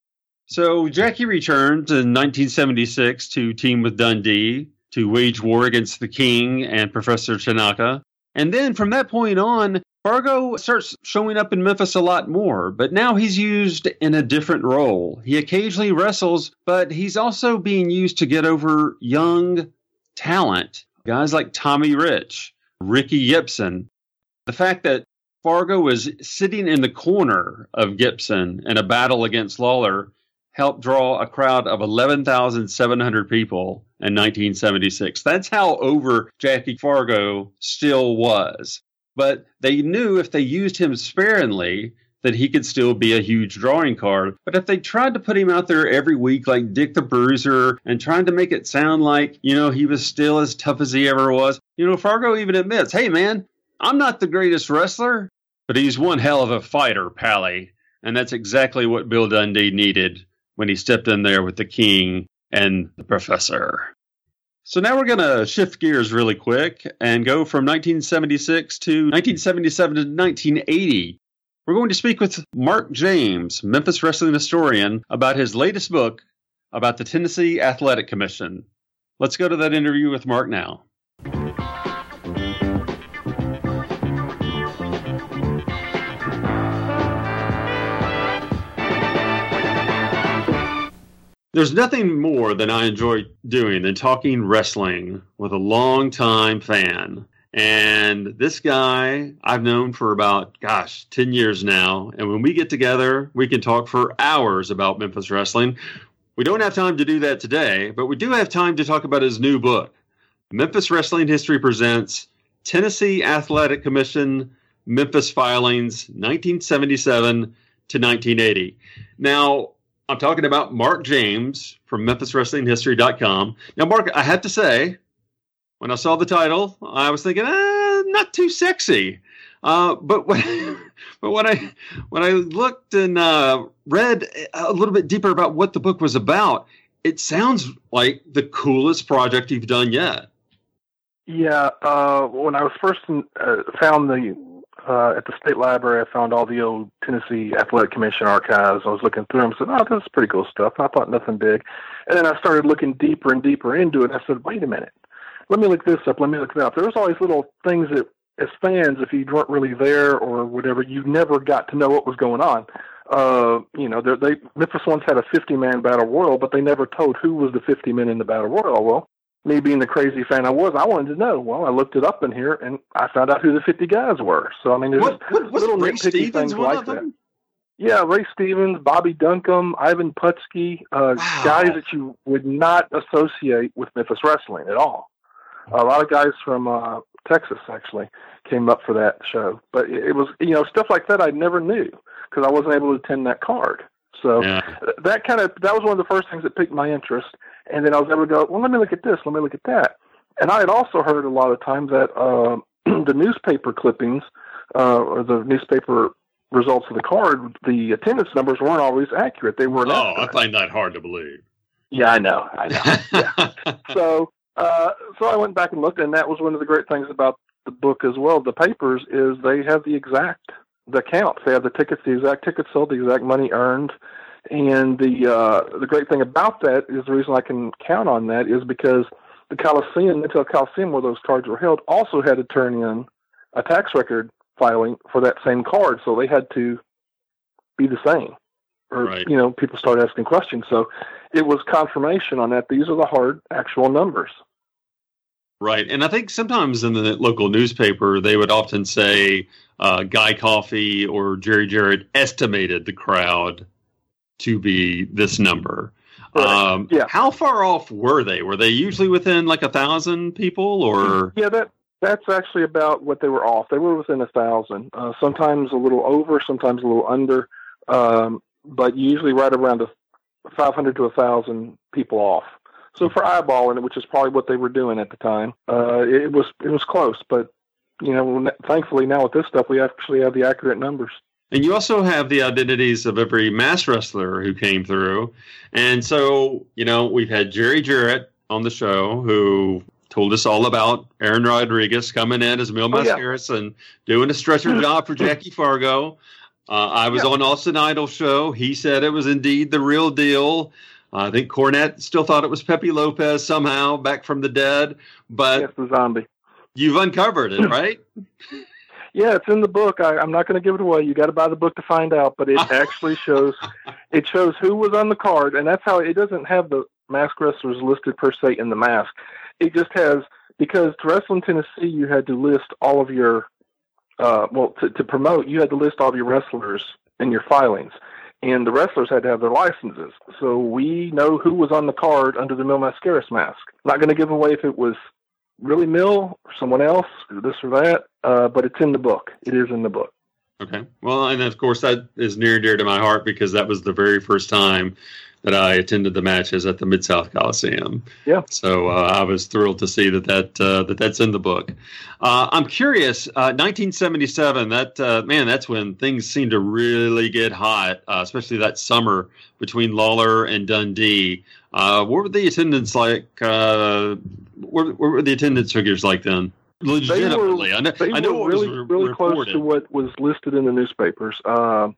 Speaker 1: So Jackie returned in 1976 to team with Dundee to wage war against the King and Professor Tanaka. And then from that point on, Fargo starts showing up in Memphis a lot more, but now he's used in a different role. He occasionally wrestles, but he's also being used to get over young talent. Guys like Tommy Rich, Ricky Gibson. The fact that Fargo was sitting in the corner of Gibson in a battle against Lawler helped draw a crowd of 11,700 people in 1976. That's how over Jackie Fargo still was. But they knew if they used him sparingly, that he could still be a huge drawing card. But if they tried to put him out there every week like Dick the Bruiser and trying to make it sound like, you know, he was still as tough as he ever was, you know, Fargo even admits, hey man, I'm not the greatest wrestler, but he's one hell of a fighter, Pally. And that's exactly what Bill Dundee needed when he stepped in there with the king and the professor. So now we're going to shift gears really quick and go from 1976 to 1977 to 1980. We're going to speak with Mark James, Memphis wrestling historian, about his latest book about the Tennessee Athletic Commission. Let's go to that interview with Mark now. There's nothing more than I enjoy doing than talking wrestling with a longtime fan. And this guy I've known for about, gosh, 10 years now. And when we get together, we can talk for hours about Memphis wrestling. We don't have time to do that today, but we do have time to talk about his new book. Memphis Wrestling History Presents Tennessee Athletic Commission Memphis Filings 1977 to 1980. Now, I'm talking about Mark James from MemphisWrestlingHistory.com. Now, Mark, I have to say, when I saw the title, I was thinking, eh, not too sexy. Uh, but when, but when I when I looked and uh, read a little bit deeper about what the book was about, it sounds like the coolest project you've done yet.
Speaker 23: Yeah, uh, when I was first in, uh, found the uh, at the state library, I found all the old Tennessee Athletic Commission archives. I was looking through them, and said, "Oh, this is pretty cool stuff." I thought nothing big, and then I started looking deeper and deeper into it. I said, "Wait a minute, let me look this up. Let me look that up." There was all these little things that, as fans, if you weren't really there or whatever, you never got to know what was going on. Uh, you know, they Memphis once had a 50-man battle royal, but they never told who was the 50 men in the battle royal. Well, me being the crazy fan I was, I wanted to know. Well, I looked it up in here and I found out who the 50 guys were. So, I mean, there's
Speaker 1: what, what,
Speaker 23: little
Speaker 1: Ray
Speaker 23: nitpicky
Speaker 1: Stevens
Speaker 23: things like that. Yeah, Ray Stevens, Bobby Duncum, Ivan Putski, uh, guys that you would not associate with Memphis wrestling at all. A lot of guys from uh, Texas actually came up for that show, but it, it was you know stuff like that I never knew because I wasn't able to attend that card. So
Speaker 1: Yeah.
Speaker 23: that kind of that was one of the first things that piqued my interest, and then I was able to go, well, let me look at this, let me look at that, and I had also heard a lot of times that uh, the newspaper clippings uh, or the newspaper results of the card, the attendance numbers weren't always accurate. They were not. Oh.
Speaker 1: I find that hard to believe.
Speaker 23: Yeah, I know, I know. yeah. So, uh, so I went back and looked, and that was one of the great things about the book as well. The papers is they have the exact the counts. They have the tickets, the exact tickets sold, the exact money earned, and the uh, the great thing about that is the reason I can count on that is because the Coliseum, Intel Coliseum, where those cards were held, also had to turn in a tax record filing for that same card, so they had to be the same. Or
Speaker 1: Right.
Speaker 23: you know, people start asking questions, so it was confirmation on that. These are the hard actual numbers.
Speaker 1: Right. And I think sometimes in the local newspaper, they would often say uh, Guy Coffey or Jerry Jarrett estimated the crowd to be this number. Um,
Speaker 23: Yeah.
Speaker 1: How far off were they? Were they usually within like a thousand people or?
Speaker 23: Yeah, that That's actually about what they were off. They were within a thousand, uh, sometimes a little over, sometimes a little under, um, but usually right around a 500 to a thousand people off. So for eyeballing it, which is probably what they were doing at the time, uh, it was it was close. But you know, thankfully now with this stuff, we actually have the accurate numbers.
Speaker 1: And you also have the identities of every mass wrestler who came through. And so, you know, we've had Jerry Jarrett on the show who told us all about Aaron Rodriguez coming in as Mil
Speaker 23: Oh, yeah.
Speaker 1: And doing a stretcher job for Jackie Fargo. Uh, I was on Austin Idol show. He said it was indeed the real deal. I think Cornette still thought it was Pepe Lopez somehow back from the dead, but
Speaker 23: Yes, the zombie.
Speaker 1: you've uncovered it, right?
Speaker 23: Yeah, it's in the book. I, I'm not going to give it away. You got to buy the book to find out. But it actually shows it shows who was on the card, and that's how it doesn't have the mask wrestlers listed per se in the mask. It just has because to wrestle in Tennessee, you had to list all of your uh, well to, to promote. You had to list all of your wrestlers in your filings, and the wrestlers had to have their licenses. So we know who was on the card under the Mil Mascaras mask. Not going to give away if it was really Mil or someone else, or this or that, uh, but it's in the book. It is in the book.
Speaker 1: Okay. Well, and of course that is near and dear to my heart because that was the very first time that I attended the matches at the Mid South Coliseum.
Speaker 23: Yeah.
Speaker 1: So uh, I was thrilled to see that that uh, that that's in the book. Uh, I'm curious. Uh, 1977. That uh, man, that's when things seemed to really get hot, uh, especially that summer between Lawler and Dundee. Uh, what were the attendance like? Uh, what, what were the attendance figures like then? Legitimately, I know.
Speaker 23: They
Speaker 1: I know
Speaker 23: were really,
Speaker 1: re-
Speaker 23: really close to what was listed in the newspapers. Uh,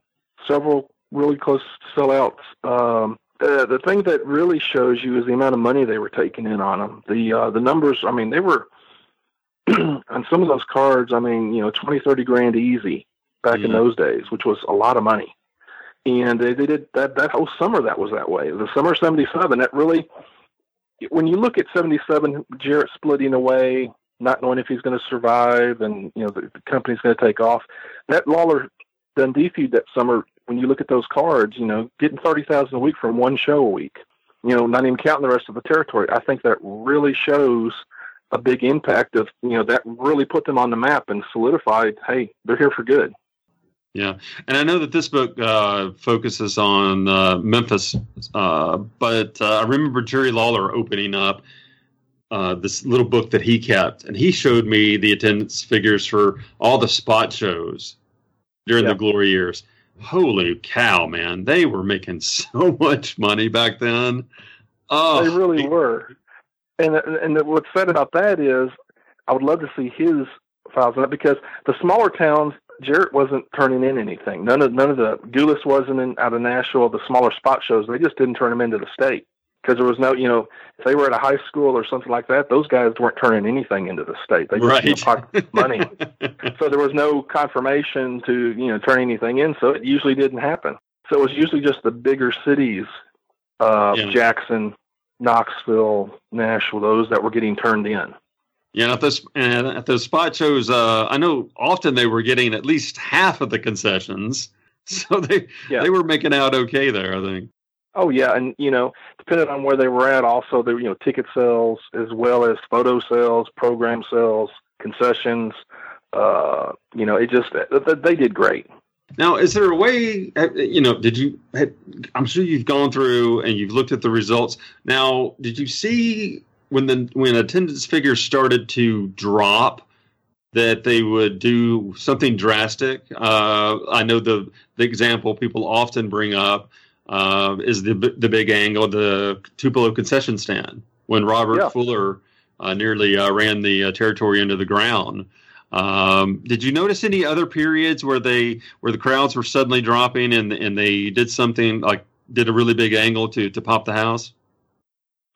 Speaker 23: several really close sellouts. Um, uh, the thing that really shows you is the amount of money they were taking in on them. The uh, the numbers. I mean, they were on some of those cards. I mean, you know, twenty, thirty grand easy back in those days, which was a lot of money. And they, they did that that whole summer. That was that way. The summer of '77. That really, when you look at '77, Jarrett splitting away, not knowing if he's going to survive, and you know the, the company's going to take off. That Lawler Dundee feud that summer. When you look at those cards, you know, getting thirty thousand a week from one show a week. You know, not even counting the rest of the territory. I think that really shows a big impact of you know that really put them on the map and solidified. Hey, they're here for good.
Speaker 1: Yeah, and I know that this book uh, focuses on uh, Memphis, uh, but uh, I remember Jerry Lawler opening up uh, this little book that he kept, and he showed me the attendance figures for all the spot shows during the glory years. Holy cow, man! They were making so much money back then. Oh,
Speaker 23: they really were. And and what's sad about that is, I would love to see his files on it because the smaller towns, Jarrett wasn't turning in anything. None of none of the Gulas wasn't in out of Nashville. The smaller spot shows, they just didn't turn them into the state because there was no, you know, if they were at a high school or something like that, those guys weren't turning anything into the state. They just you know, pocket money. so there was no confirmation to you know turn anything in. So it usually didn't happen. So it was usually just the bigger cities, uh,
Speaker 1: Yeah.
Speaker 23: Jackson, Knoxville, Nashville, those that were getting turned in.
Speaker 1: Yeah, at those and at those spot shows, uh, I know often they were getting at least half of the concessions, so they they were making out okay there. I think.
Speaker 23: Oh yeah, and you know, depending on where they were at, also the you know ticket sales as well as photo sales, program sales, concessions. Uh, you know, it just th- th- they did great.
Speaker 1: Now, is there a way? uh, You know, did you? I'm sure you've gone through and you've looked at the results. Now, did you see when the when attendance figures started to drop that they would do something drastic? Uh, I know the the example people often bring up uh, is the the big angle, the Tupelo concession stand when Robert
Speaker 23: Yeah.
Speaker 1: Fuller uh, nearly uh, ran the uh, territory into the ground. Um, did you notice any other periods where they where the crowds were suddenly dropping and and they did something like did a really big angle to to pop the house?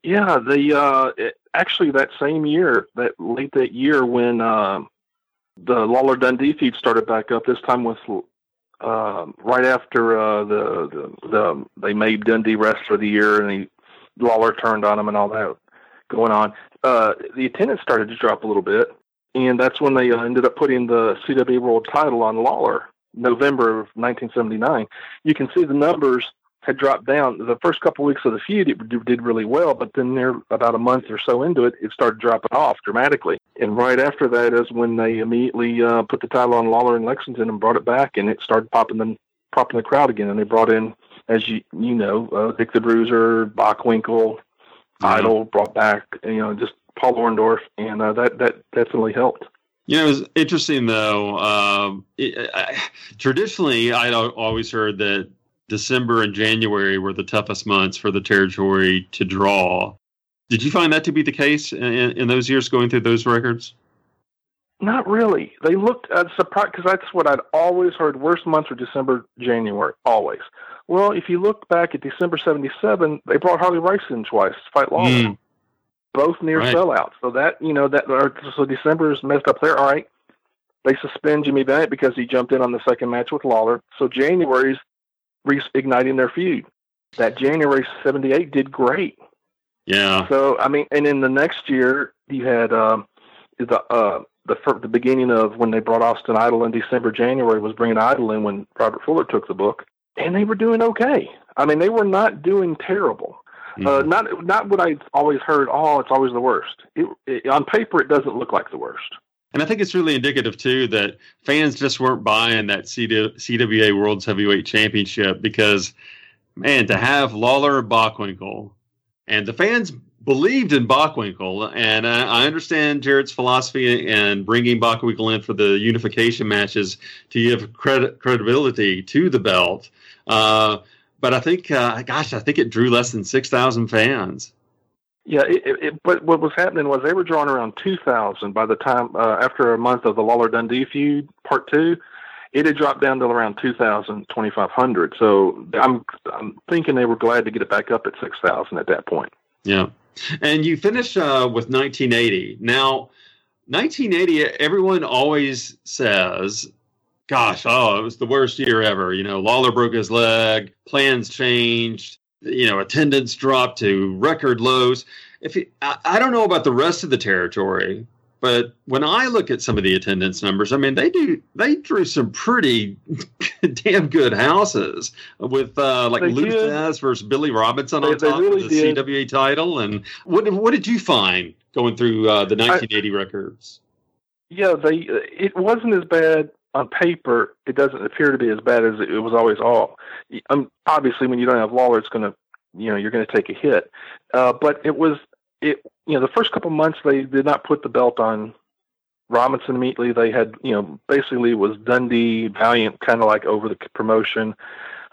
Speaker 23: Yeah, the uh, it, actually that same year, that late that year when uh, the Lawler Dundee feud started back up. This time with uh, right after uh, the, the the they made Dundee Wrestler of the Year, and he, Lawler turned on him and all that going on. Uh, the attendance started to drop a little bit, and that's when they uh, ended up putting the CW World Title on Lawler, November of 1979. You can see the numbers had dropped down. The first couple weeks of the feud, it did really well, but then there, about a month or so into it, it started dropping off dramatically. And right after that is when they immediately uh, put the title on Lawler and Lexington and brought it back, and it started popping the popping the crowd again. And they brought in, as you you know, uh, Dick the Bruiser, Bockwinkel, Idol brought back, you know, just Paul Orndorff, and uh, that that definitely helped.
Speaker 1: You know, it was interesting though. Um, it, I, traditionally, I'd always heard that December and January were the toughest months for the territory to draw. Did you find that to be the case in, in those years going through those records?
Speaker 23: Not really. They looked uh, surprised because that's what I'd always heard. Worst months were December, January, always. Well, if you look back at December '77, they brought Harley Race in twice to fight Lawler,
Speaker 1: Mm.
Speaker 23: both near
Speaker 1: Right.
Speaker 23: sellouts. So that you know that or, so December is messed up there. All right, they suspend Jimmy Bennett because he jumped in on the second match with Lawler. So January's reigniting their feud. That January '78 did great.
Speaker 1: Yeah.
Speaker 23: So I mean, and in the next year you had um, the uh, the the beginning of when they brought Austin Idol in December, January was bringing Idol in when Robert Fuller took the book, and they were doing okay. I mean, they were not doing terrible. Uh, not not what I always heard. Oh, it's always the worst. It, it, on paper, it doesn't look like the worst.
Speaker 1: And I think it's really indicative too that fans just weren't buying that CWA World's Heavyweight Championship because, man, to have Lawler and Bockwinkel, and the fans believed in Bockwinkel, and I, I understand Jarrett's philosophy and bringing Bockwinkel in for the unification matches to give credit credibility to the belt. Uh, but I think, uh, gosh, I think it drew less than six thousand fans.
Speaker 23: Yeah, it, it, but what was happening was they were drawing around 2,000 by the time, uh, after a month of the Lawler Dundee feud, part two, it had dropped down to around 2,000, 2,500. So I'm, I'm thinking they were glad to get it back up at 6,000 at that point.
Speaker 1: Yeah. And you finish uh, with 1980. Now, 1980, everyone always says, gosh, oh, it was the worst year ever. You know, Lawler broke his leg, plans changed, you know, attendance dropped to record lows. If it, I, I don't know about the rest of the territory, but when I look at some of the attendance numbers, I mean, they do they drew some pretty damn good houses with uh, like Lou
Speaker 23: did.
Speaker 1: Thesz versus Billy Robinson on
Speaker 23: They- they
Speaker 1: top
Speaker 23: really
Speaker 1: of the
Speaker 23: did.
Speaker 1: CWA title. And what what did you find going through uh, the 1980 records?
Speaker 23: Yeah, they, it wasn't as bad on paper. It doesn't appear to be as bad as it was always all. Um, obviously, when you don't have Lawler, it's going to, you know, you're going to take a hit. Uh, but it was, it, you know, the first couple months they did not put the belt on Robinson immediately. They had, you know, basically it was Dundee, Valiant, kind of like over the promotion,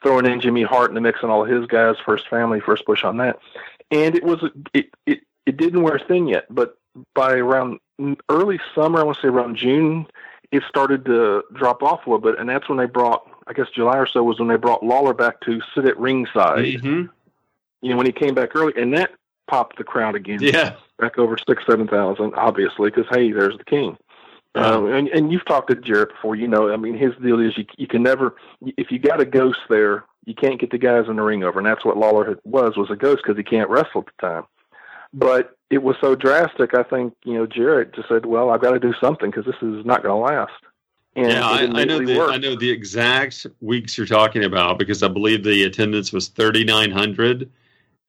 Speaker 23: throwing in Jimmy Hart in the mix and all of his guys, first family, first push on that. And it was, it, it, it didn't wear thin yet, but by around early summer, I want to say around June, it started to drop off a little bit. And that's when they brought, I guess July or so was when they brought Lawler back to sit at ringside.
Speaker 1: Mm-hmm.
Speaker 23: You know, when he came back early, and that popped the crowd again
Speaker 1: Yeah.
Speaker 23: back over six, seven thousand, obviously, because hey, there's the king. Uh, and, and you've talked to Jarrett before, you know. I mean, his deal is you you can never if you got a ghost there, you can't get the guys in the ring over, and that's what Lawler was was a ghost because he can't wrestle at the time. But it was so drastic. I think you know Jarrett just said, "Well, I've got to do something because this is not going to last." And
Speaker 1: yeah, I, I know the
Speaker 23: worked.
Speaker 1: I know the exact weeks you're talking about because I believe the attendance was 3,900,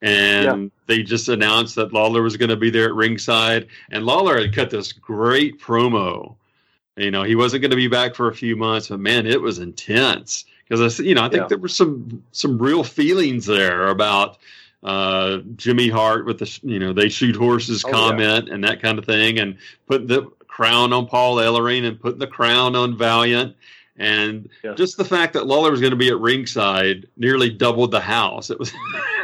Speaker 1: and they just announced that Lawler was going to be there at ringside, and Lawler had cut this great promo. You know, he wasn't going to be back for a few months, but man, it was intense because I, you know, I think
Speaker 23: Yeah.
Speaker 1: there were some some real feelings there about uh, Jimmy Hart with the you know they shoot horses
Speaker 23: Oh, yeah.
Speaker 1: comment and that kind of thing, and putting the crown on Paul Ellering and putting the crown on Valiant, and just the fact that Lawler was going to be at ringside nearly doubled the house. It was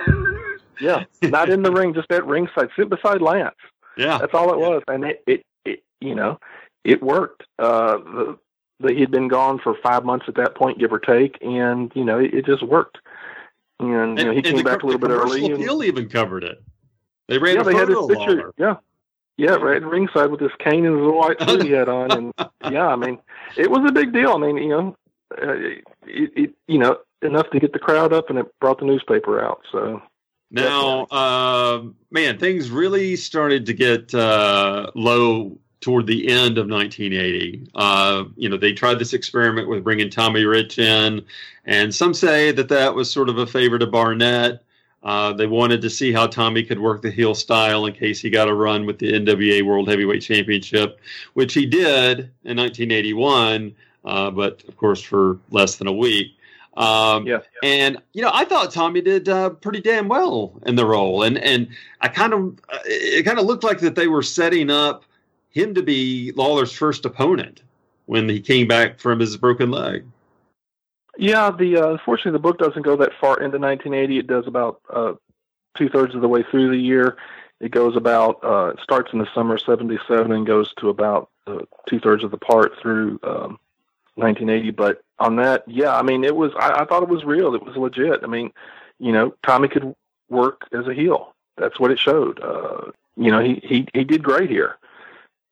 Speaker 23: Yeah, not in the ring, just at ringside, sit beside Lance.
Speaker 1: Yeah,
Speaker 23: that's all it was, and it, it, it you know, it worked. Uh, the, the he'd been gone for five months at that point, give or take, and you know, it, it just worked. And, you know, he
Speaker 1: and
Speaker 23: came
Speaker 1: the,
Speaker 23: back a little bit early.
Speaker 1: commercial
Speaker 23: And,
Speaker 1: even covered it. They ran
Speaker 23: yeah,
Speaker 1: a
Speaker 23: they had his picture. Yeah, yeah, right at ringside with this cane and his little white suit he had on, and yeah, I mean, it was a big deal. I mean, you know, uh, it, it, you know, enough to get the crowd up, and it brought the newspaper out. So.
Speaker 1: Now, uh, man, things really started to get uh, low toward the end of 1980. Uh, you know, they tried this experiment with bringing Tommy Rich in, and some say that that was sort of a favor to Barnett. Uh, they wanted to see how Tommy could work the heel style in case he got a run with the NWA World Heavyweight Championship, which he did in 1981, uh, but of course for less than a week. Um,
Speaker 23: yeah.
Speaker 1: And you know, I thought Tommy did uh, pretty damn well in the role, and and I kind of uh, it kind of looked like that they were setting up him to be Lawler's first opponent when he came back from his broken leg.
Speaker 23: Yeah, the uh, unfortunately the book doesn't go that far into 1980. It does about uh, two thirds of the way through the year. It goes about uh, it starts in the summer of '77 and goes to about uh, two thirds of the part through um, 1980. But on that, yeah, I mean, it was. I, I thought it was real. It was legit. I mean, you know, Tommy could work as a heel. That's what it showed. Uh, you know, he he he did great here.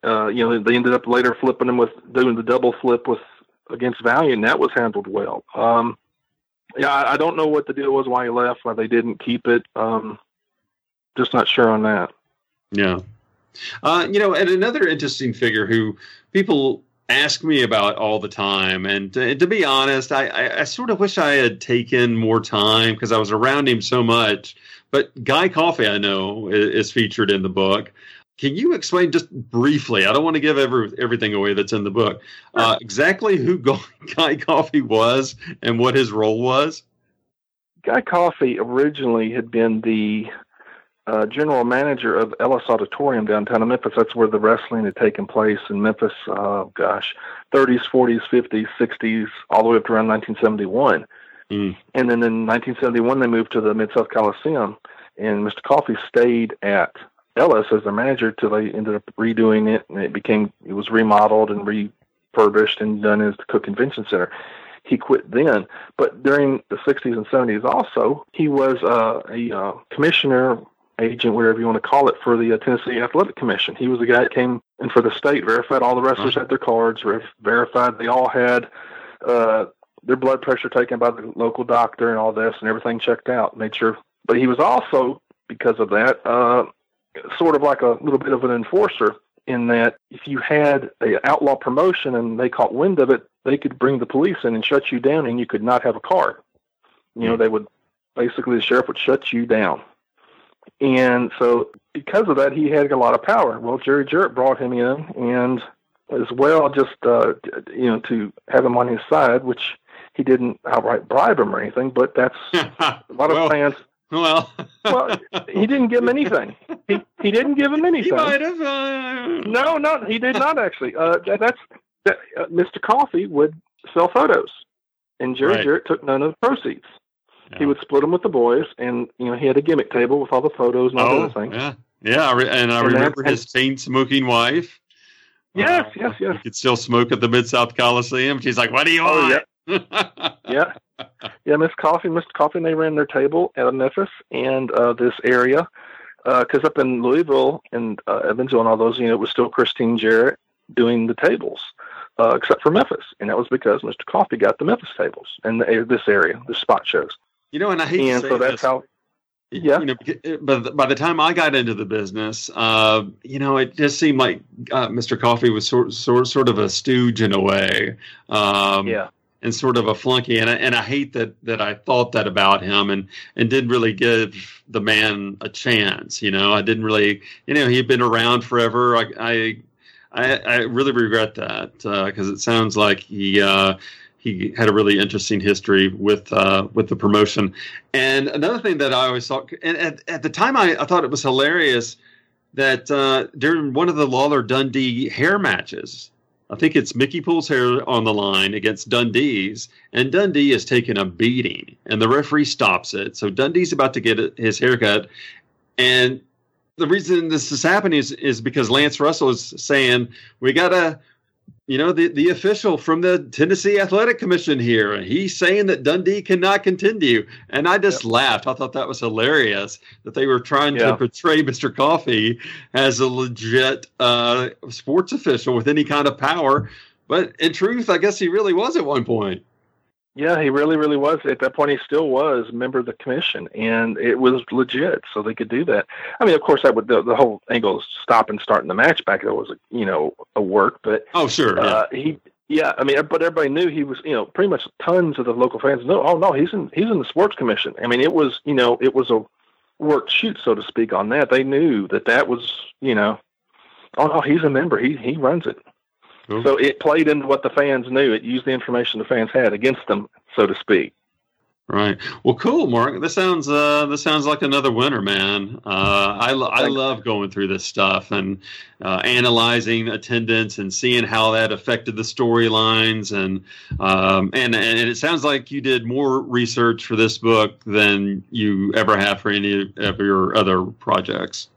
Speaker 23: Uh, you know, they ended up later flipping him with doing the double flip with against Valiant, and that was handled well. Um, yeah, I, I don't know what the deal was, why he left, why they didn't keep it. Um, just not sure on that.
Speaker 1: Yeah. Uh, you know, and another interesting figure who people ask me about all the time, and to, to be honest, I, I, I, sort of wish I had taken more time because I was around him so much. But Guy Coffey, I know, is, is featured in the book. Can you explain just briefly? I don't want to give every, everything away that's in the book. Uh, exactly who Guy Coffey was and what his role was.
Speaker 23: Guy Coffey originally had been the uh, general manager of Ellis Auditorium downtown in Memphis. That's where the wrestling had taken place in Memphis. Uh, gosh, 30s, 40s, 50s, 60s, all the way up to around 1971.
Speaker 1: Mm.
Speaker 23: And then in 1971, they moved to the Mid South Coliseum, and Mr. Coffey stayed at Ellis as their manager till they ended up redoing it, and it became it was remodeled and refurbished and done as the Cook Convention Center. He quit then, but during the 60s and 70s also, he was uh, a uh, commissioner, agent, whatever you want to call it, for the uh, Tennessee Athletic Commission. He was the guy that came in for the state, verified all the wrestlers had their cards, verified they all had uh, their blood pressure taken by the local doctor and all this, and everything checked out. Made sure, but he was also because of that. Uh, sort of like a little bit of an enforcer in that if you had a outlaw promotion and they caught wind of it, they could bring the police in and shut you down, and you could not have a card. You know, they would basically the sheriff would shut you down. And so, because of that, he had a lot of power. Well, Jerry Jarrett brought him in, and as well, just uh, you know, to have him on his side, which he didn't outright bribe him or anything, but that's a lot
Speaker 1: well,
Speaker 23: of fans.
Speaker 1: Well,
Speaker 23: well, he didn't give him anything. He he didn't give him anything.
Speaker 1: He might have. Uh...
Speaker 23: No, no, he did not actually. Uh, that, that's that, uh, Mr. Coffey would sell photos, and Jerry
Speaker 1: Right.
Speaker 23: Jarrett took none of the proceeds. He would split them with the boys, and you know he had a gimmick table with all the photos and all
Speaker 1: Oh,
Speaker 23: the things.
Speaker 1: yeah, yeah, I re- and I
Speaker 23: And
Speaker 1: remember his chain-smoking wife.
Speaker 23: Yes,
Speaker 1: Uh,
Speaker 23: yes, yes.
Speaker 1: He could still smoke at the Mid South Coliseum. She's like, "What do you
Speaker 23: Oh,
Speaker 1: want?"
Speaker 23: yeah, yeah. Miss Coffey, Mr. Coffey, and they ran their table out of Memphis and uh, this area, because up in Louisville and uh, Evansville and all those, you know, it was still Christine Jarrett doing the tables, uh, except for Memphis, and that was because Mr. Coffey got the Memphis tables and the, this area, the spot shows.
Speaker 1: You know, and I hate
Speaker 23: and so that's
Speaker 1: this.
Speaker 23: how. Yeah.
Speaker 1: You know, but by the time I got into the business, uh, you know, it just seemed like uh, Mr. Coffey was sort, sort, sort of a stooge in a way. Um,
Speaker 23: Yeah.
Speaker 1: And sort of a flunky, and I, and I hate that that I thought that about him, and and didn't really give the man a chance. You know, I didn't really, you know, he had been around forever. I I, I, I really regret that because it sounds like he. He had a really interesting history with uh, with the promotion. And another thing that I always thought, and at, at the time, I, I thought it was hilarious that uh, during one of the Lawler Dundee hair matches, I think it's Mickey Poole's hair on the line against Dundee's, and Dundee is taking a beating, and the referee stops it. So Dundee's about to get his haircut, and the reason this is happening is, is because Lance Russell is saying we gotta you know, the, the official from the Tennessee Athletic Commission here, he's saying that Dundee cannot continue. And I just laughed. I thought that was hilarious that they were trying
Speaker 23: Yeah.
Speaker 1: to portray Mr. Coffey as a legit uh, sports official with any kind of power. But in truth, I guess he really was at one point.
Speaker 23: Yeah, he really, really was. At that point, he still was a member of the commission, and it was legit, so they could do that. I mean, of course, that would the, the whole angle of stopping starting the match back there was, a, you know, a work, but
Speaker 1: Oh, sure.
Speaker 23: uh, he, yeah, I mean, but everybody knew he was, you know, pretty much tons of the local fans know, oh no, he's in, he's in the sports commission. I mean, it was, you know, it was a, worked shoot, so to speak, on that. They knew that that was, you know, oh no, he's a member. He he runs it. Cool. So it played into what the fans knew. It used the information the fans had against them, so to speak.
Speaker 1: Right. Well, cool, Mark. This sounds uh, this sounds like another winner, man. Uh, I lo- I love going through this stuff and uh, analyzing attendance and seeing how that affected the storylines and um, and and it sounds like you did more research for this book than you ever have for any of your other projects.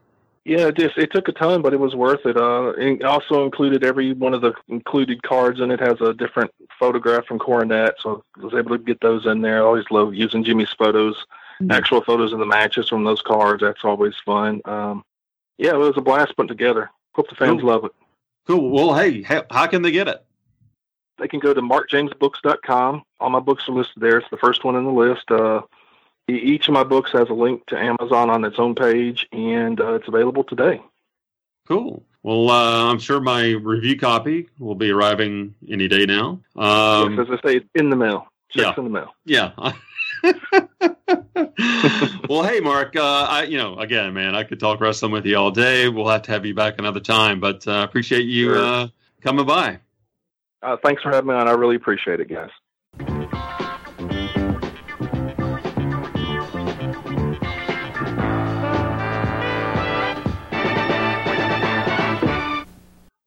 Speaker 23: Yeah, it just it took a ton, but it was worth it. Uh, it also included every one of the included cards, and it has a different photograph from Cornette, so I was able to get those in there. I always love using Jimmy's photos, mm-hmm. actual photos of the matches from those cards. That's always fun. Um, yeah, it was a blast put together. Hope the fans
Speaker 1: cool.
Speaker 23: love it.
Speaker 1: Cool. Well, hey, how, how can they get it?
Speaker 23: They can go to markjamesbooks.com. All my books are listed there. It's the first one in the list. Uh, each of my books has a link to Amazon on its own page, and uh, it's available today.
Speaker 1: Cool. Well, uh, I'm sure my review copy will be arriving any day now. Um,
Speaker 23: yes, as I say, it's in the mail. Checks
Speaker 1: yeah.
Speaker 23: in the mail.
Speaker 1: Yeah. well, hey, Mark. Uh, I, you know, again, man, I could talk wrestling with you all day. We'll have to have you back another time, but uh, appreciate you
Speaker 23: sure.
Speaker 1: uh, coming by.
Speaker 23: Uh, thanks for having me on. I really appreciate it, guys.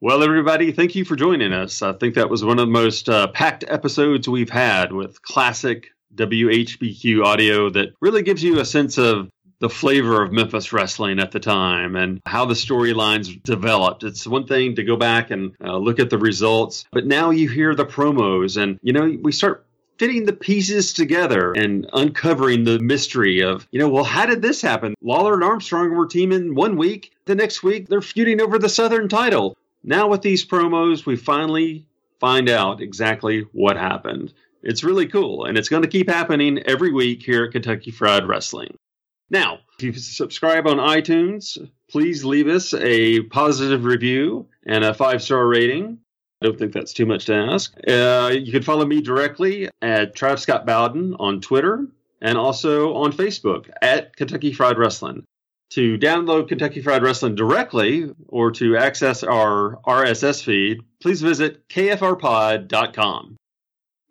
Speaker 1: Well, everybody, thank you for joining us. I think that was one of the most uh, packed episodes we've had with classic WHBQ audio that really gives you a sense of the flavor of Memphis wrestling at the time and how the storylines developed. It's one thing to go back and uh, look at the results, but now you hear the promos and, you know, we start fitting the pieces together and uncovering the mystery of, you know, well, how did this happen? Lawler and Armstrong were teaming one week. The next week, they're feuding over the Southern title. Now, with these promos, we finally find out exactly what happened. It's really cool, and it's going to keep happening every week here at Kentucky Fried Rasslin'. Now, if you subscribe on iTunes, please leave us a positive review and a five star rating. I don't think that's too much to ask. Uh, you can follow me directly at Trav Scott Bowden on Twitter and also on Facebook at Kentucky Fried Rasslin'. To download Kentucky Fried Rasslin' directly or to access our RSS feed, please visit kfrpod.com.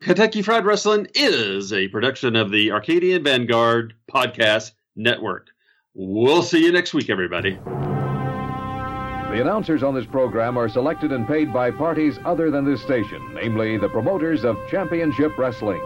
Speaker 1: Kentucky Fried Rasslin' is a production of the Arcadian Vanguard Podcast Network. We'll see you next week, everybody.
Speaker 24: The announcers on this program are selected and paid by parties other than this station, namely the promoters of Championship Wrestling.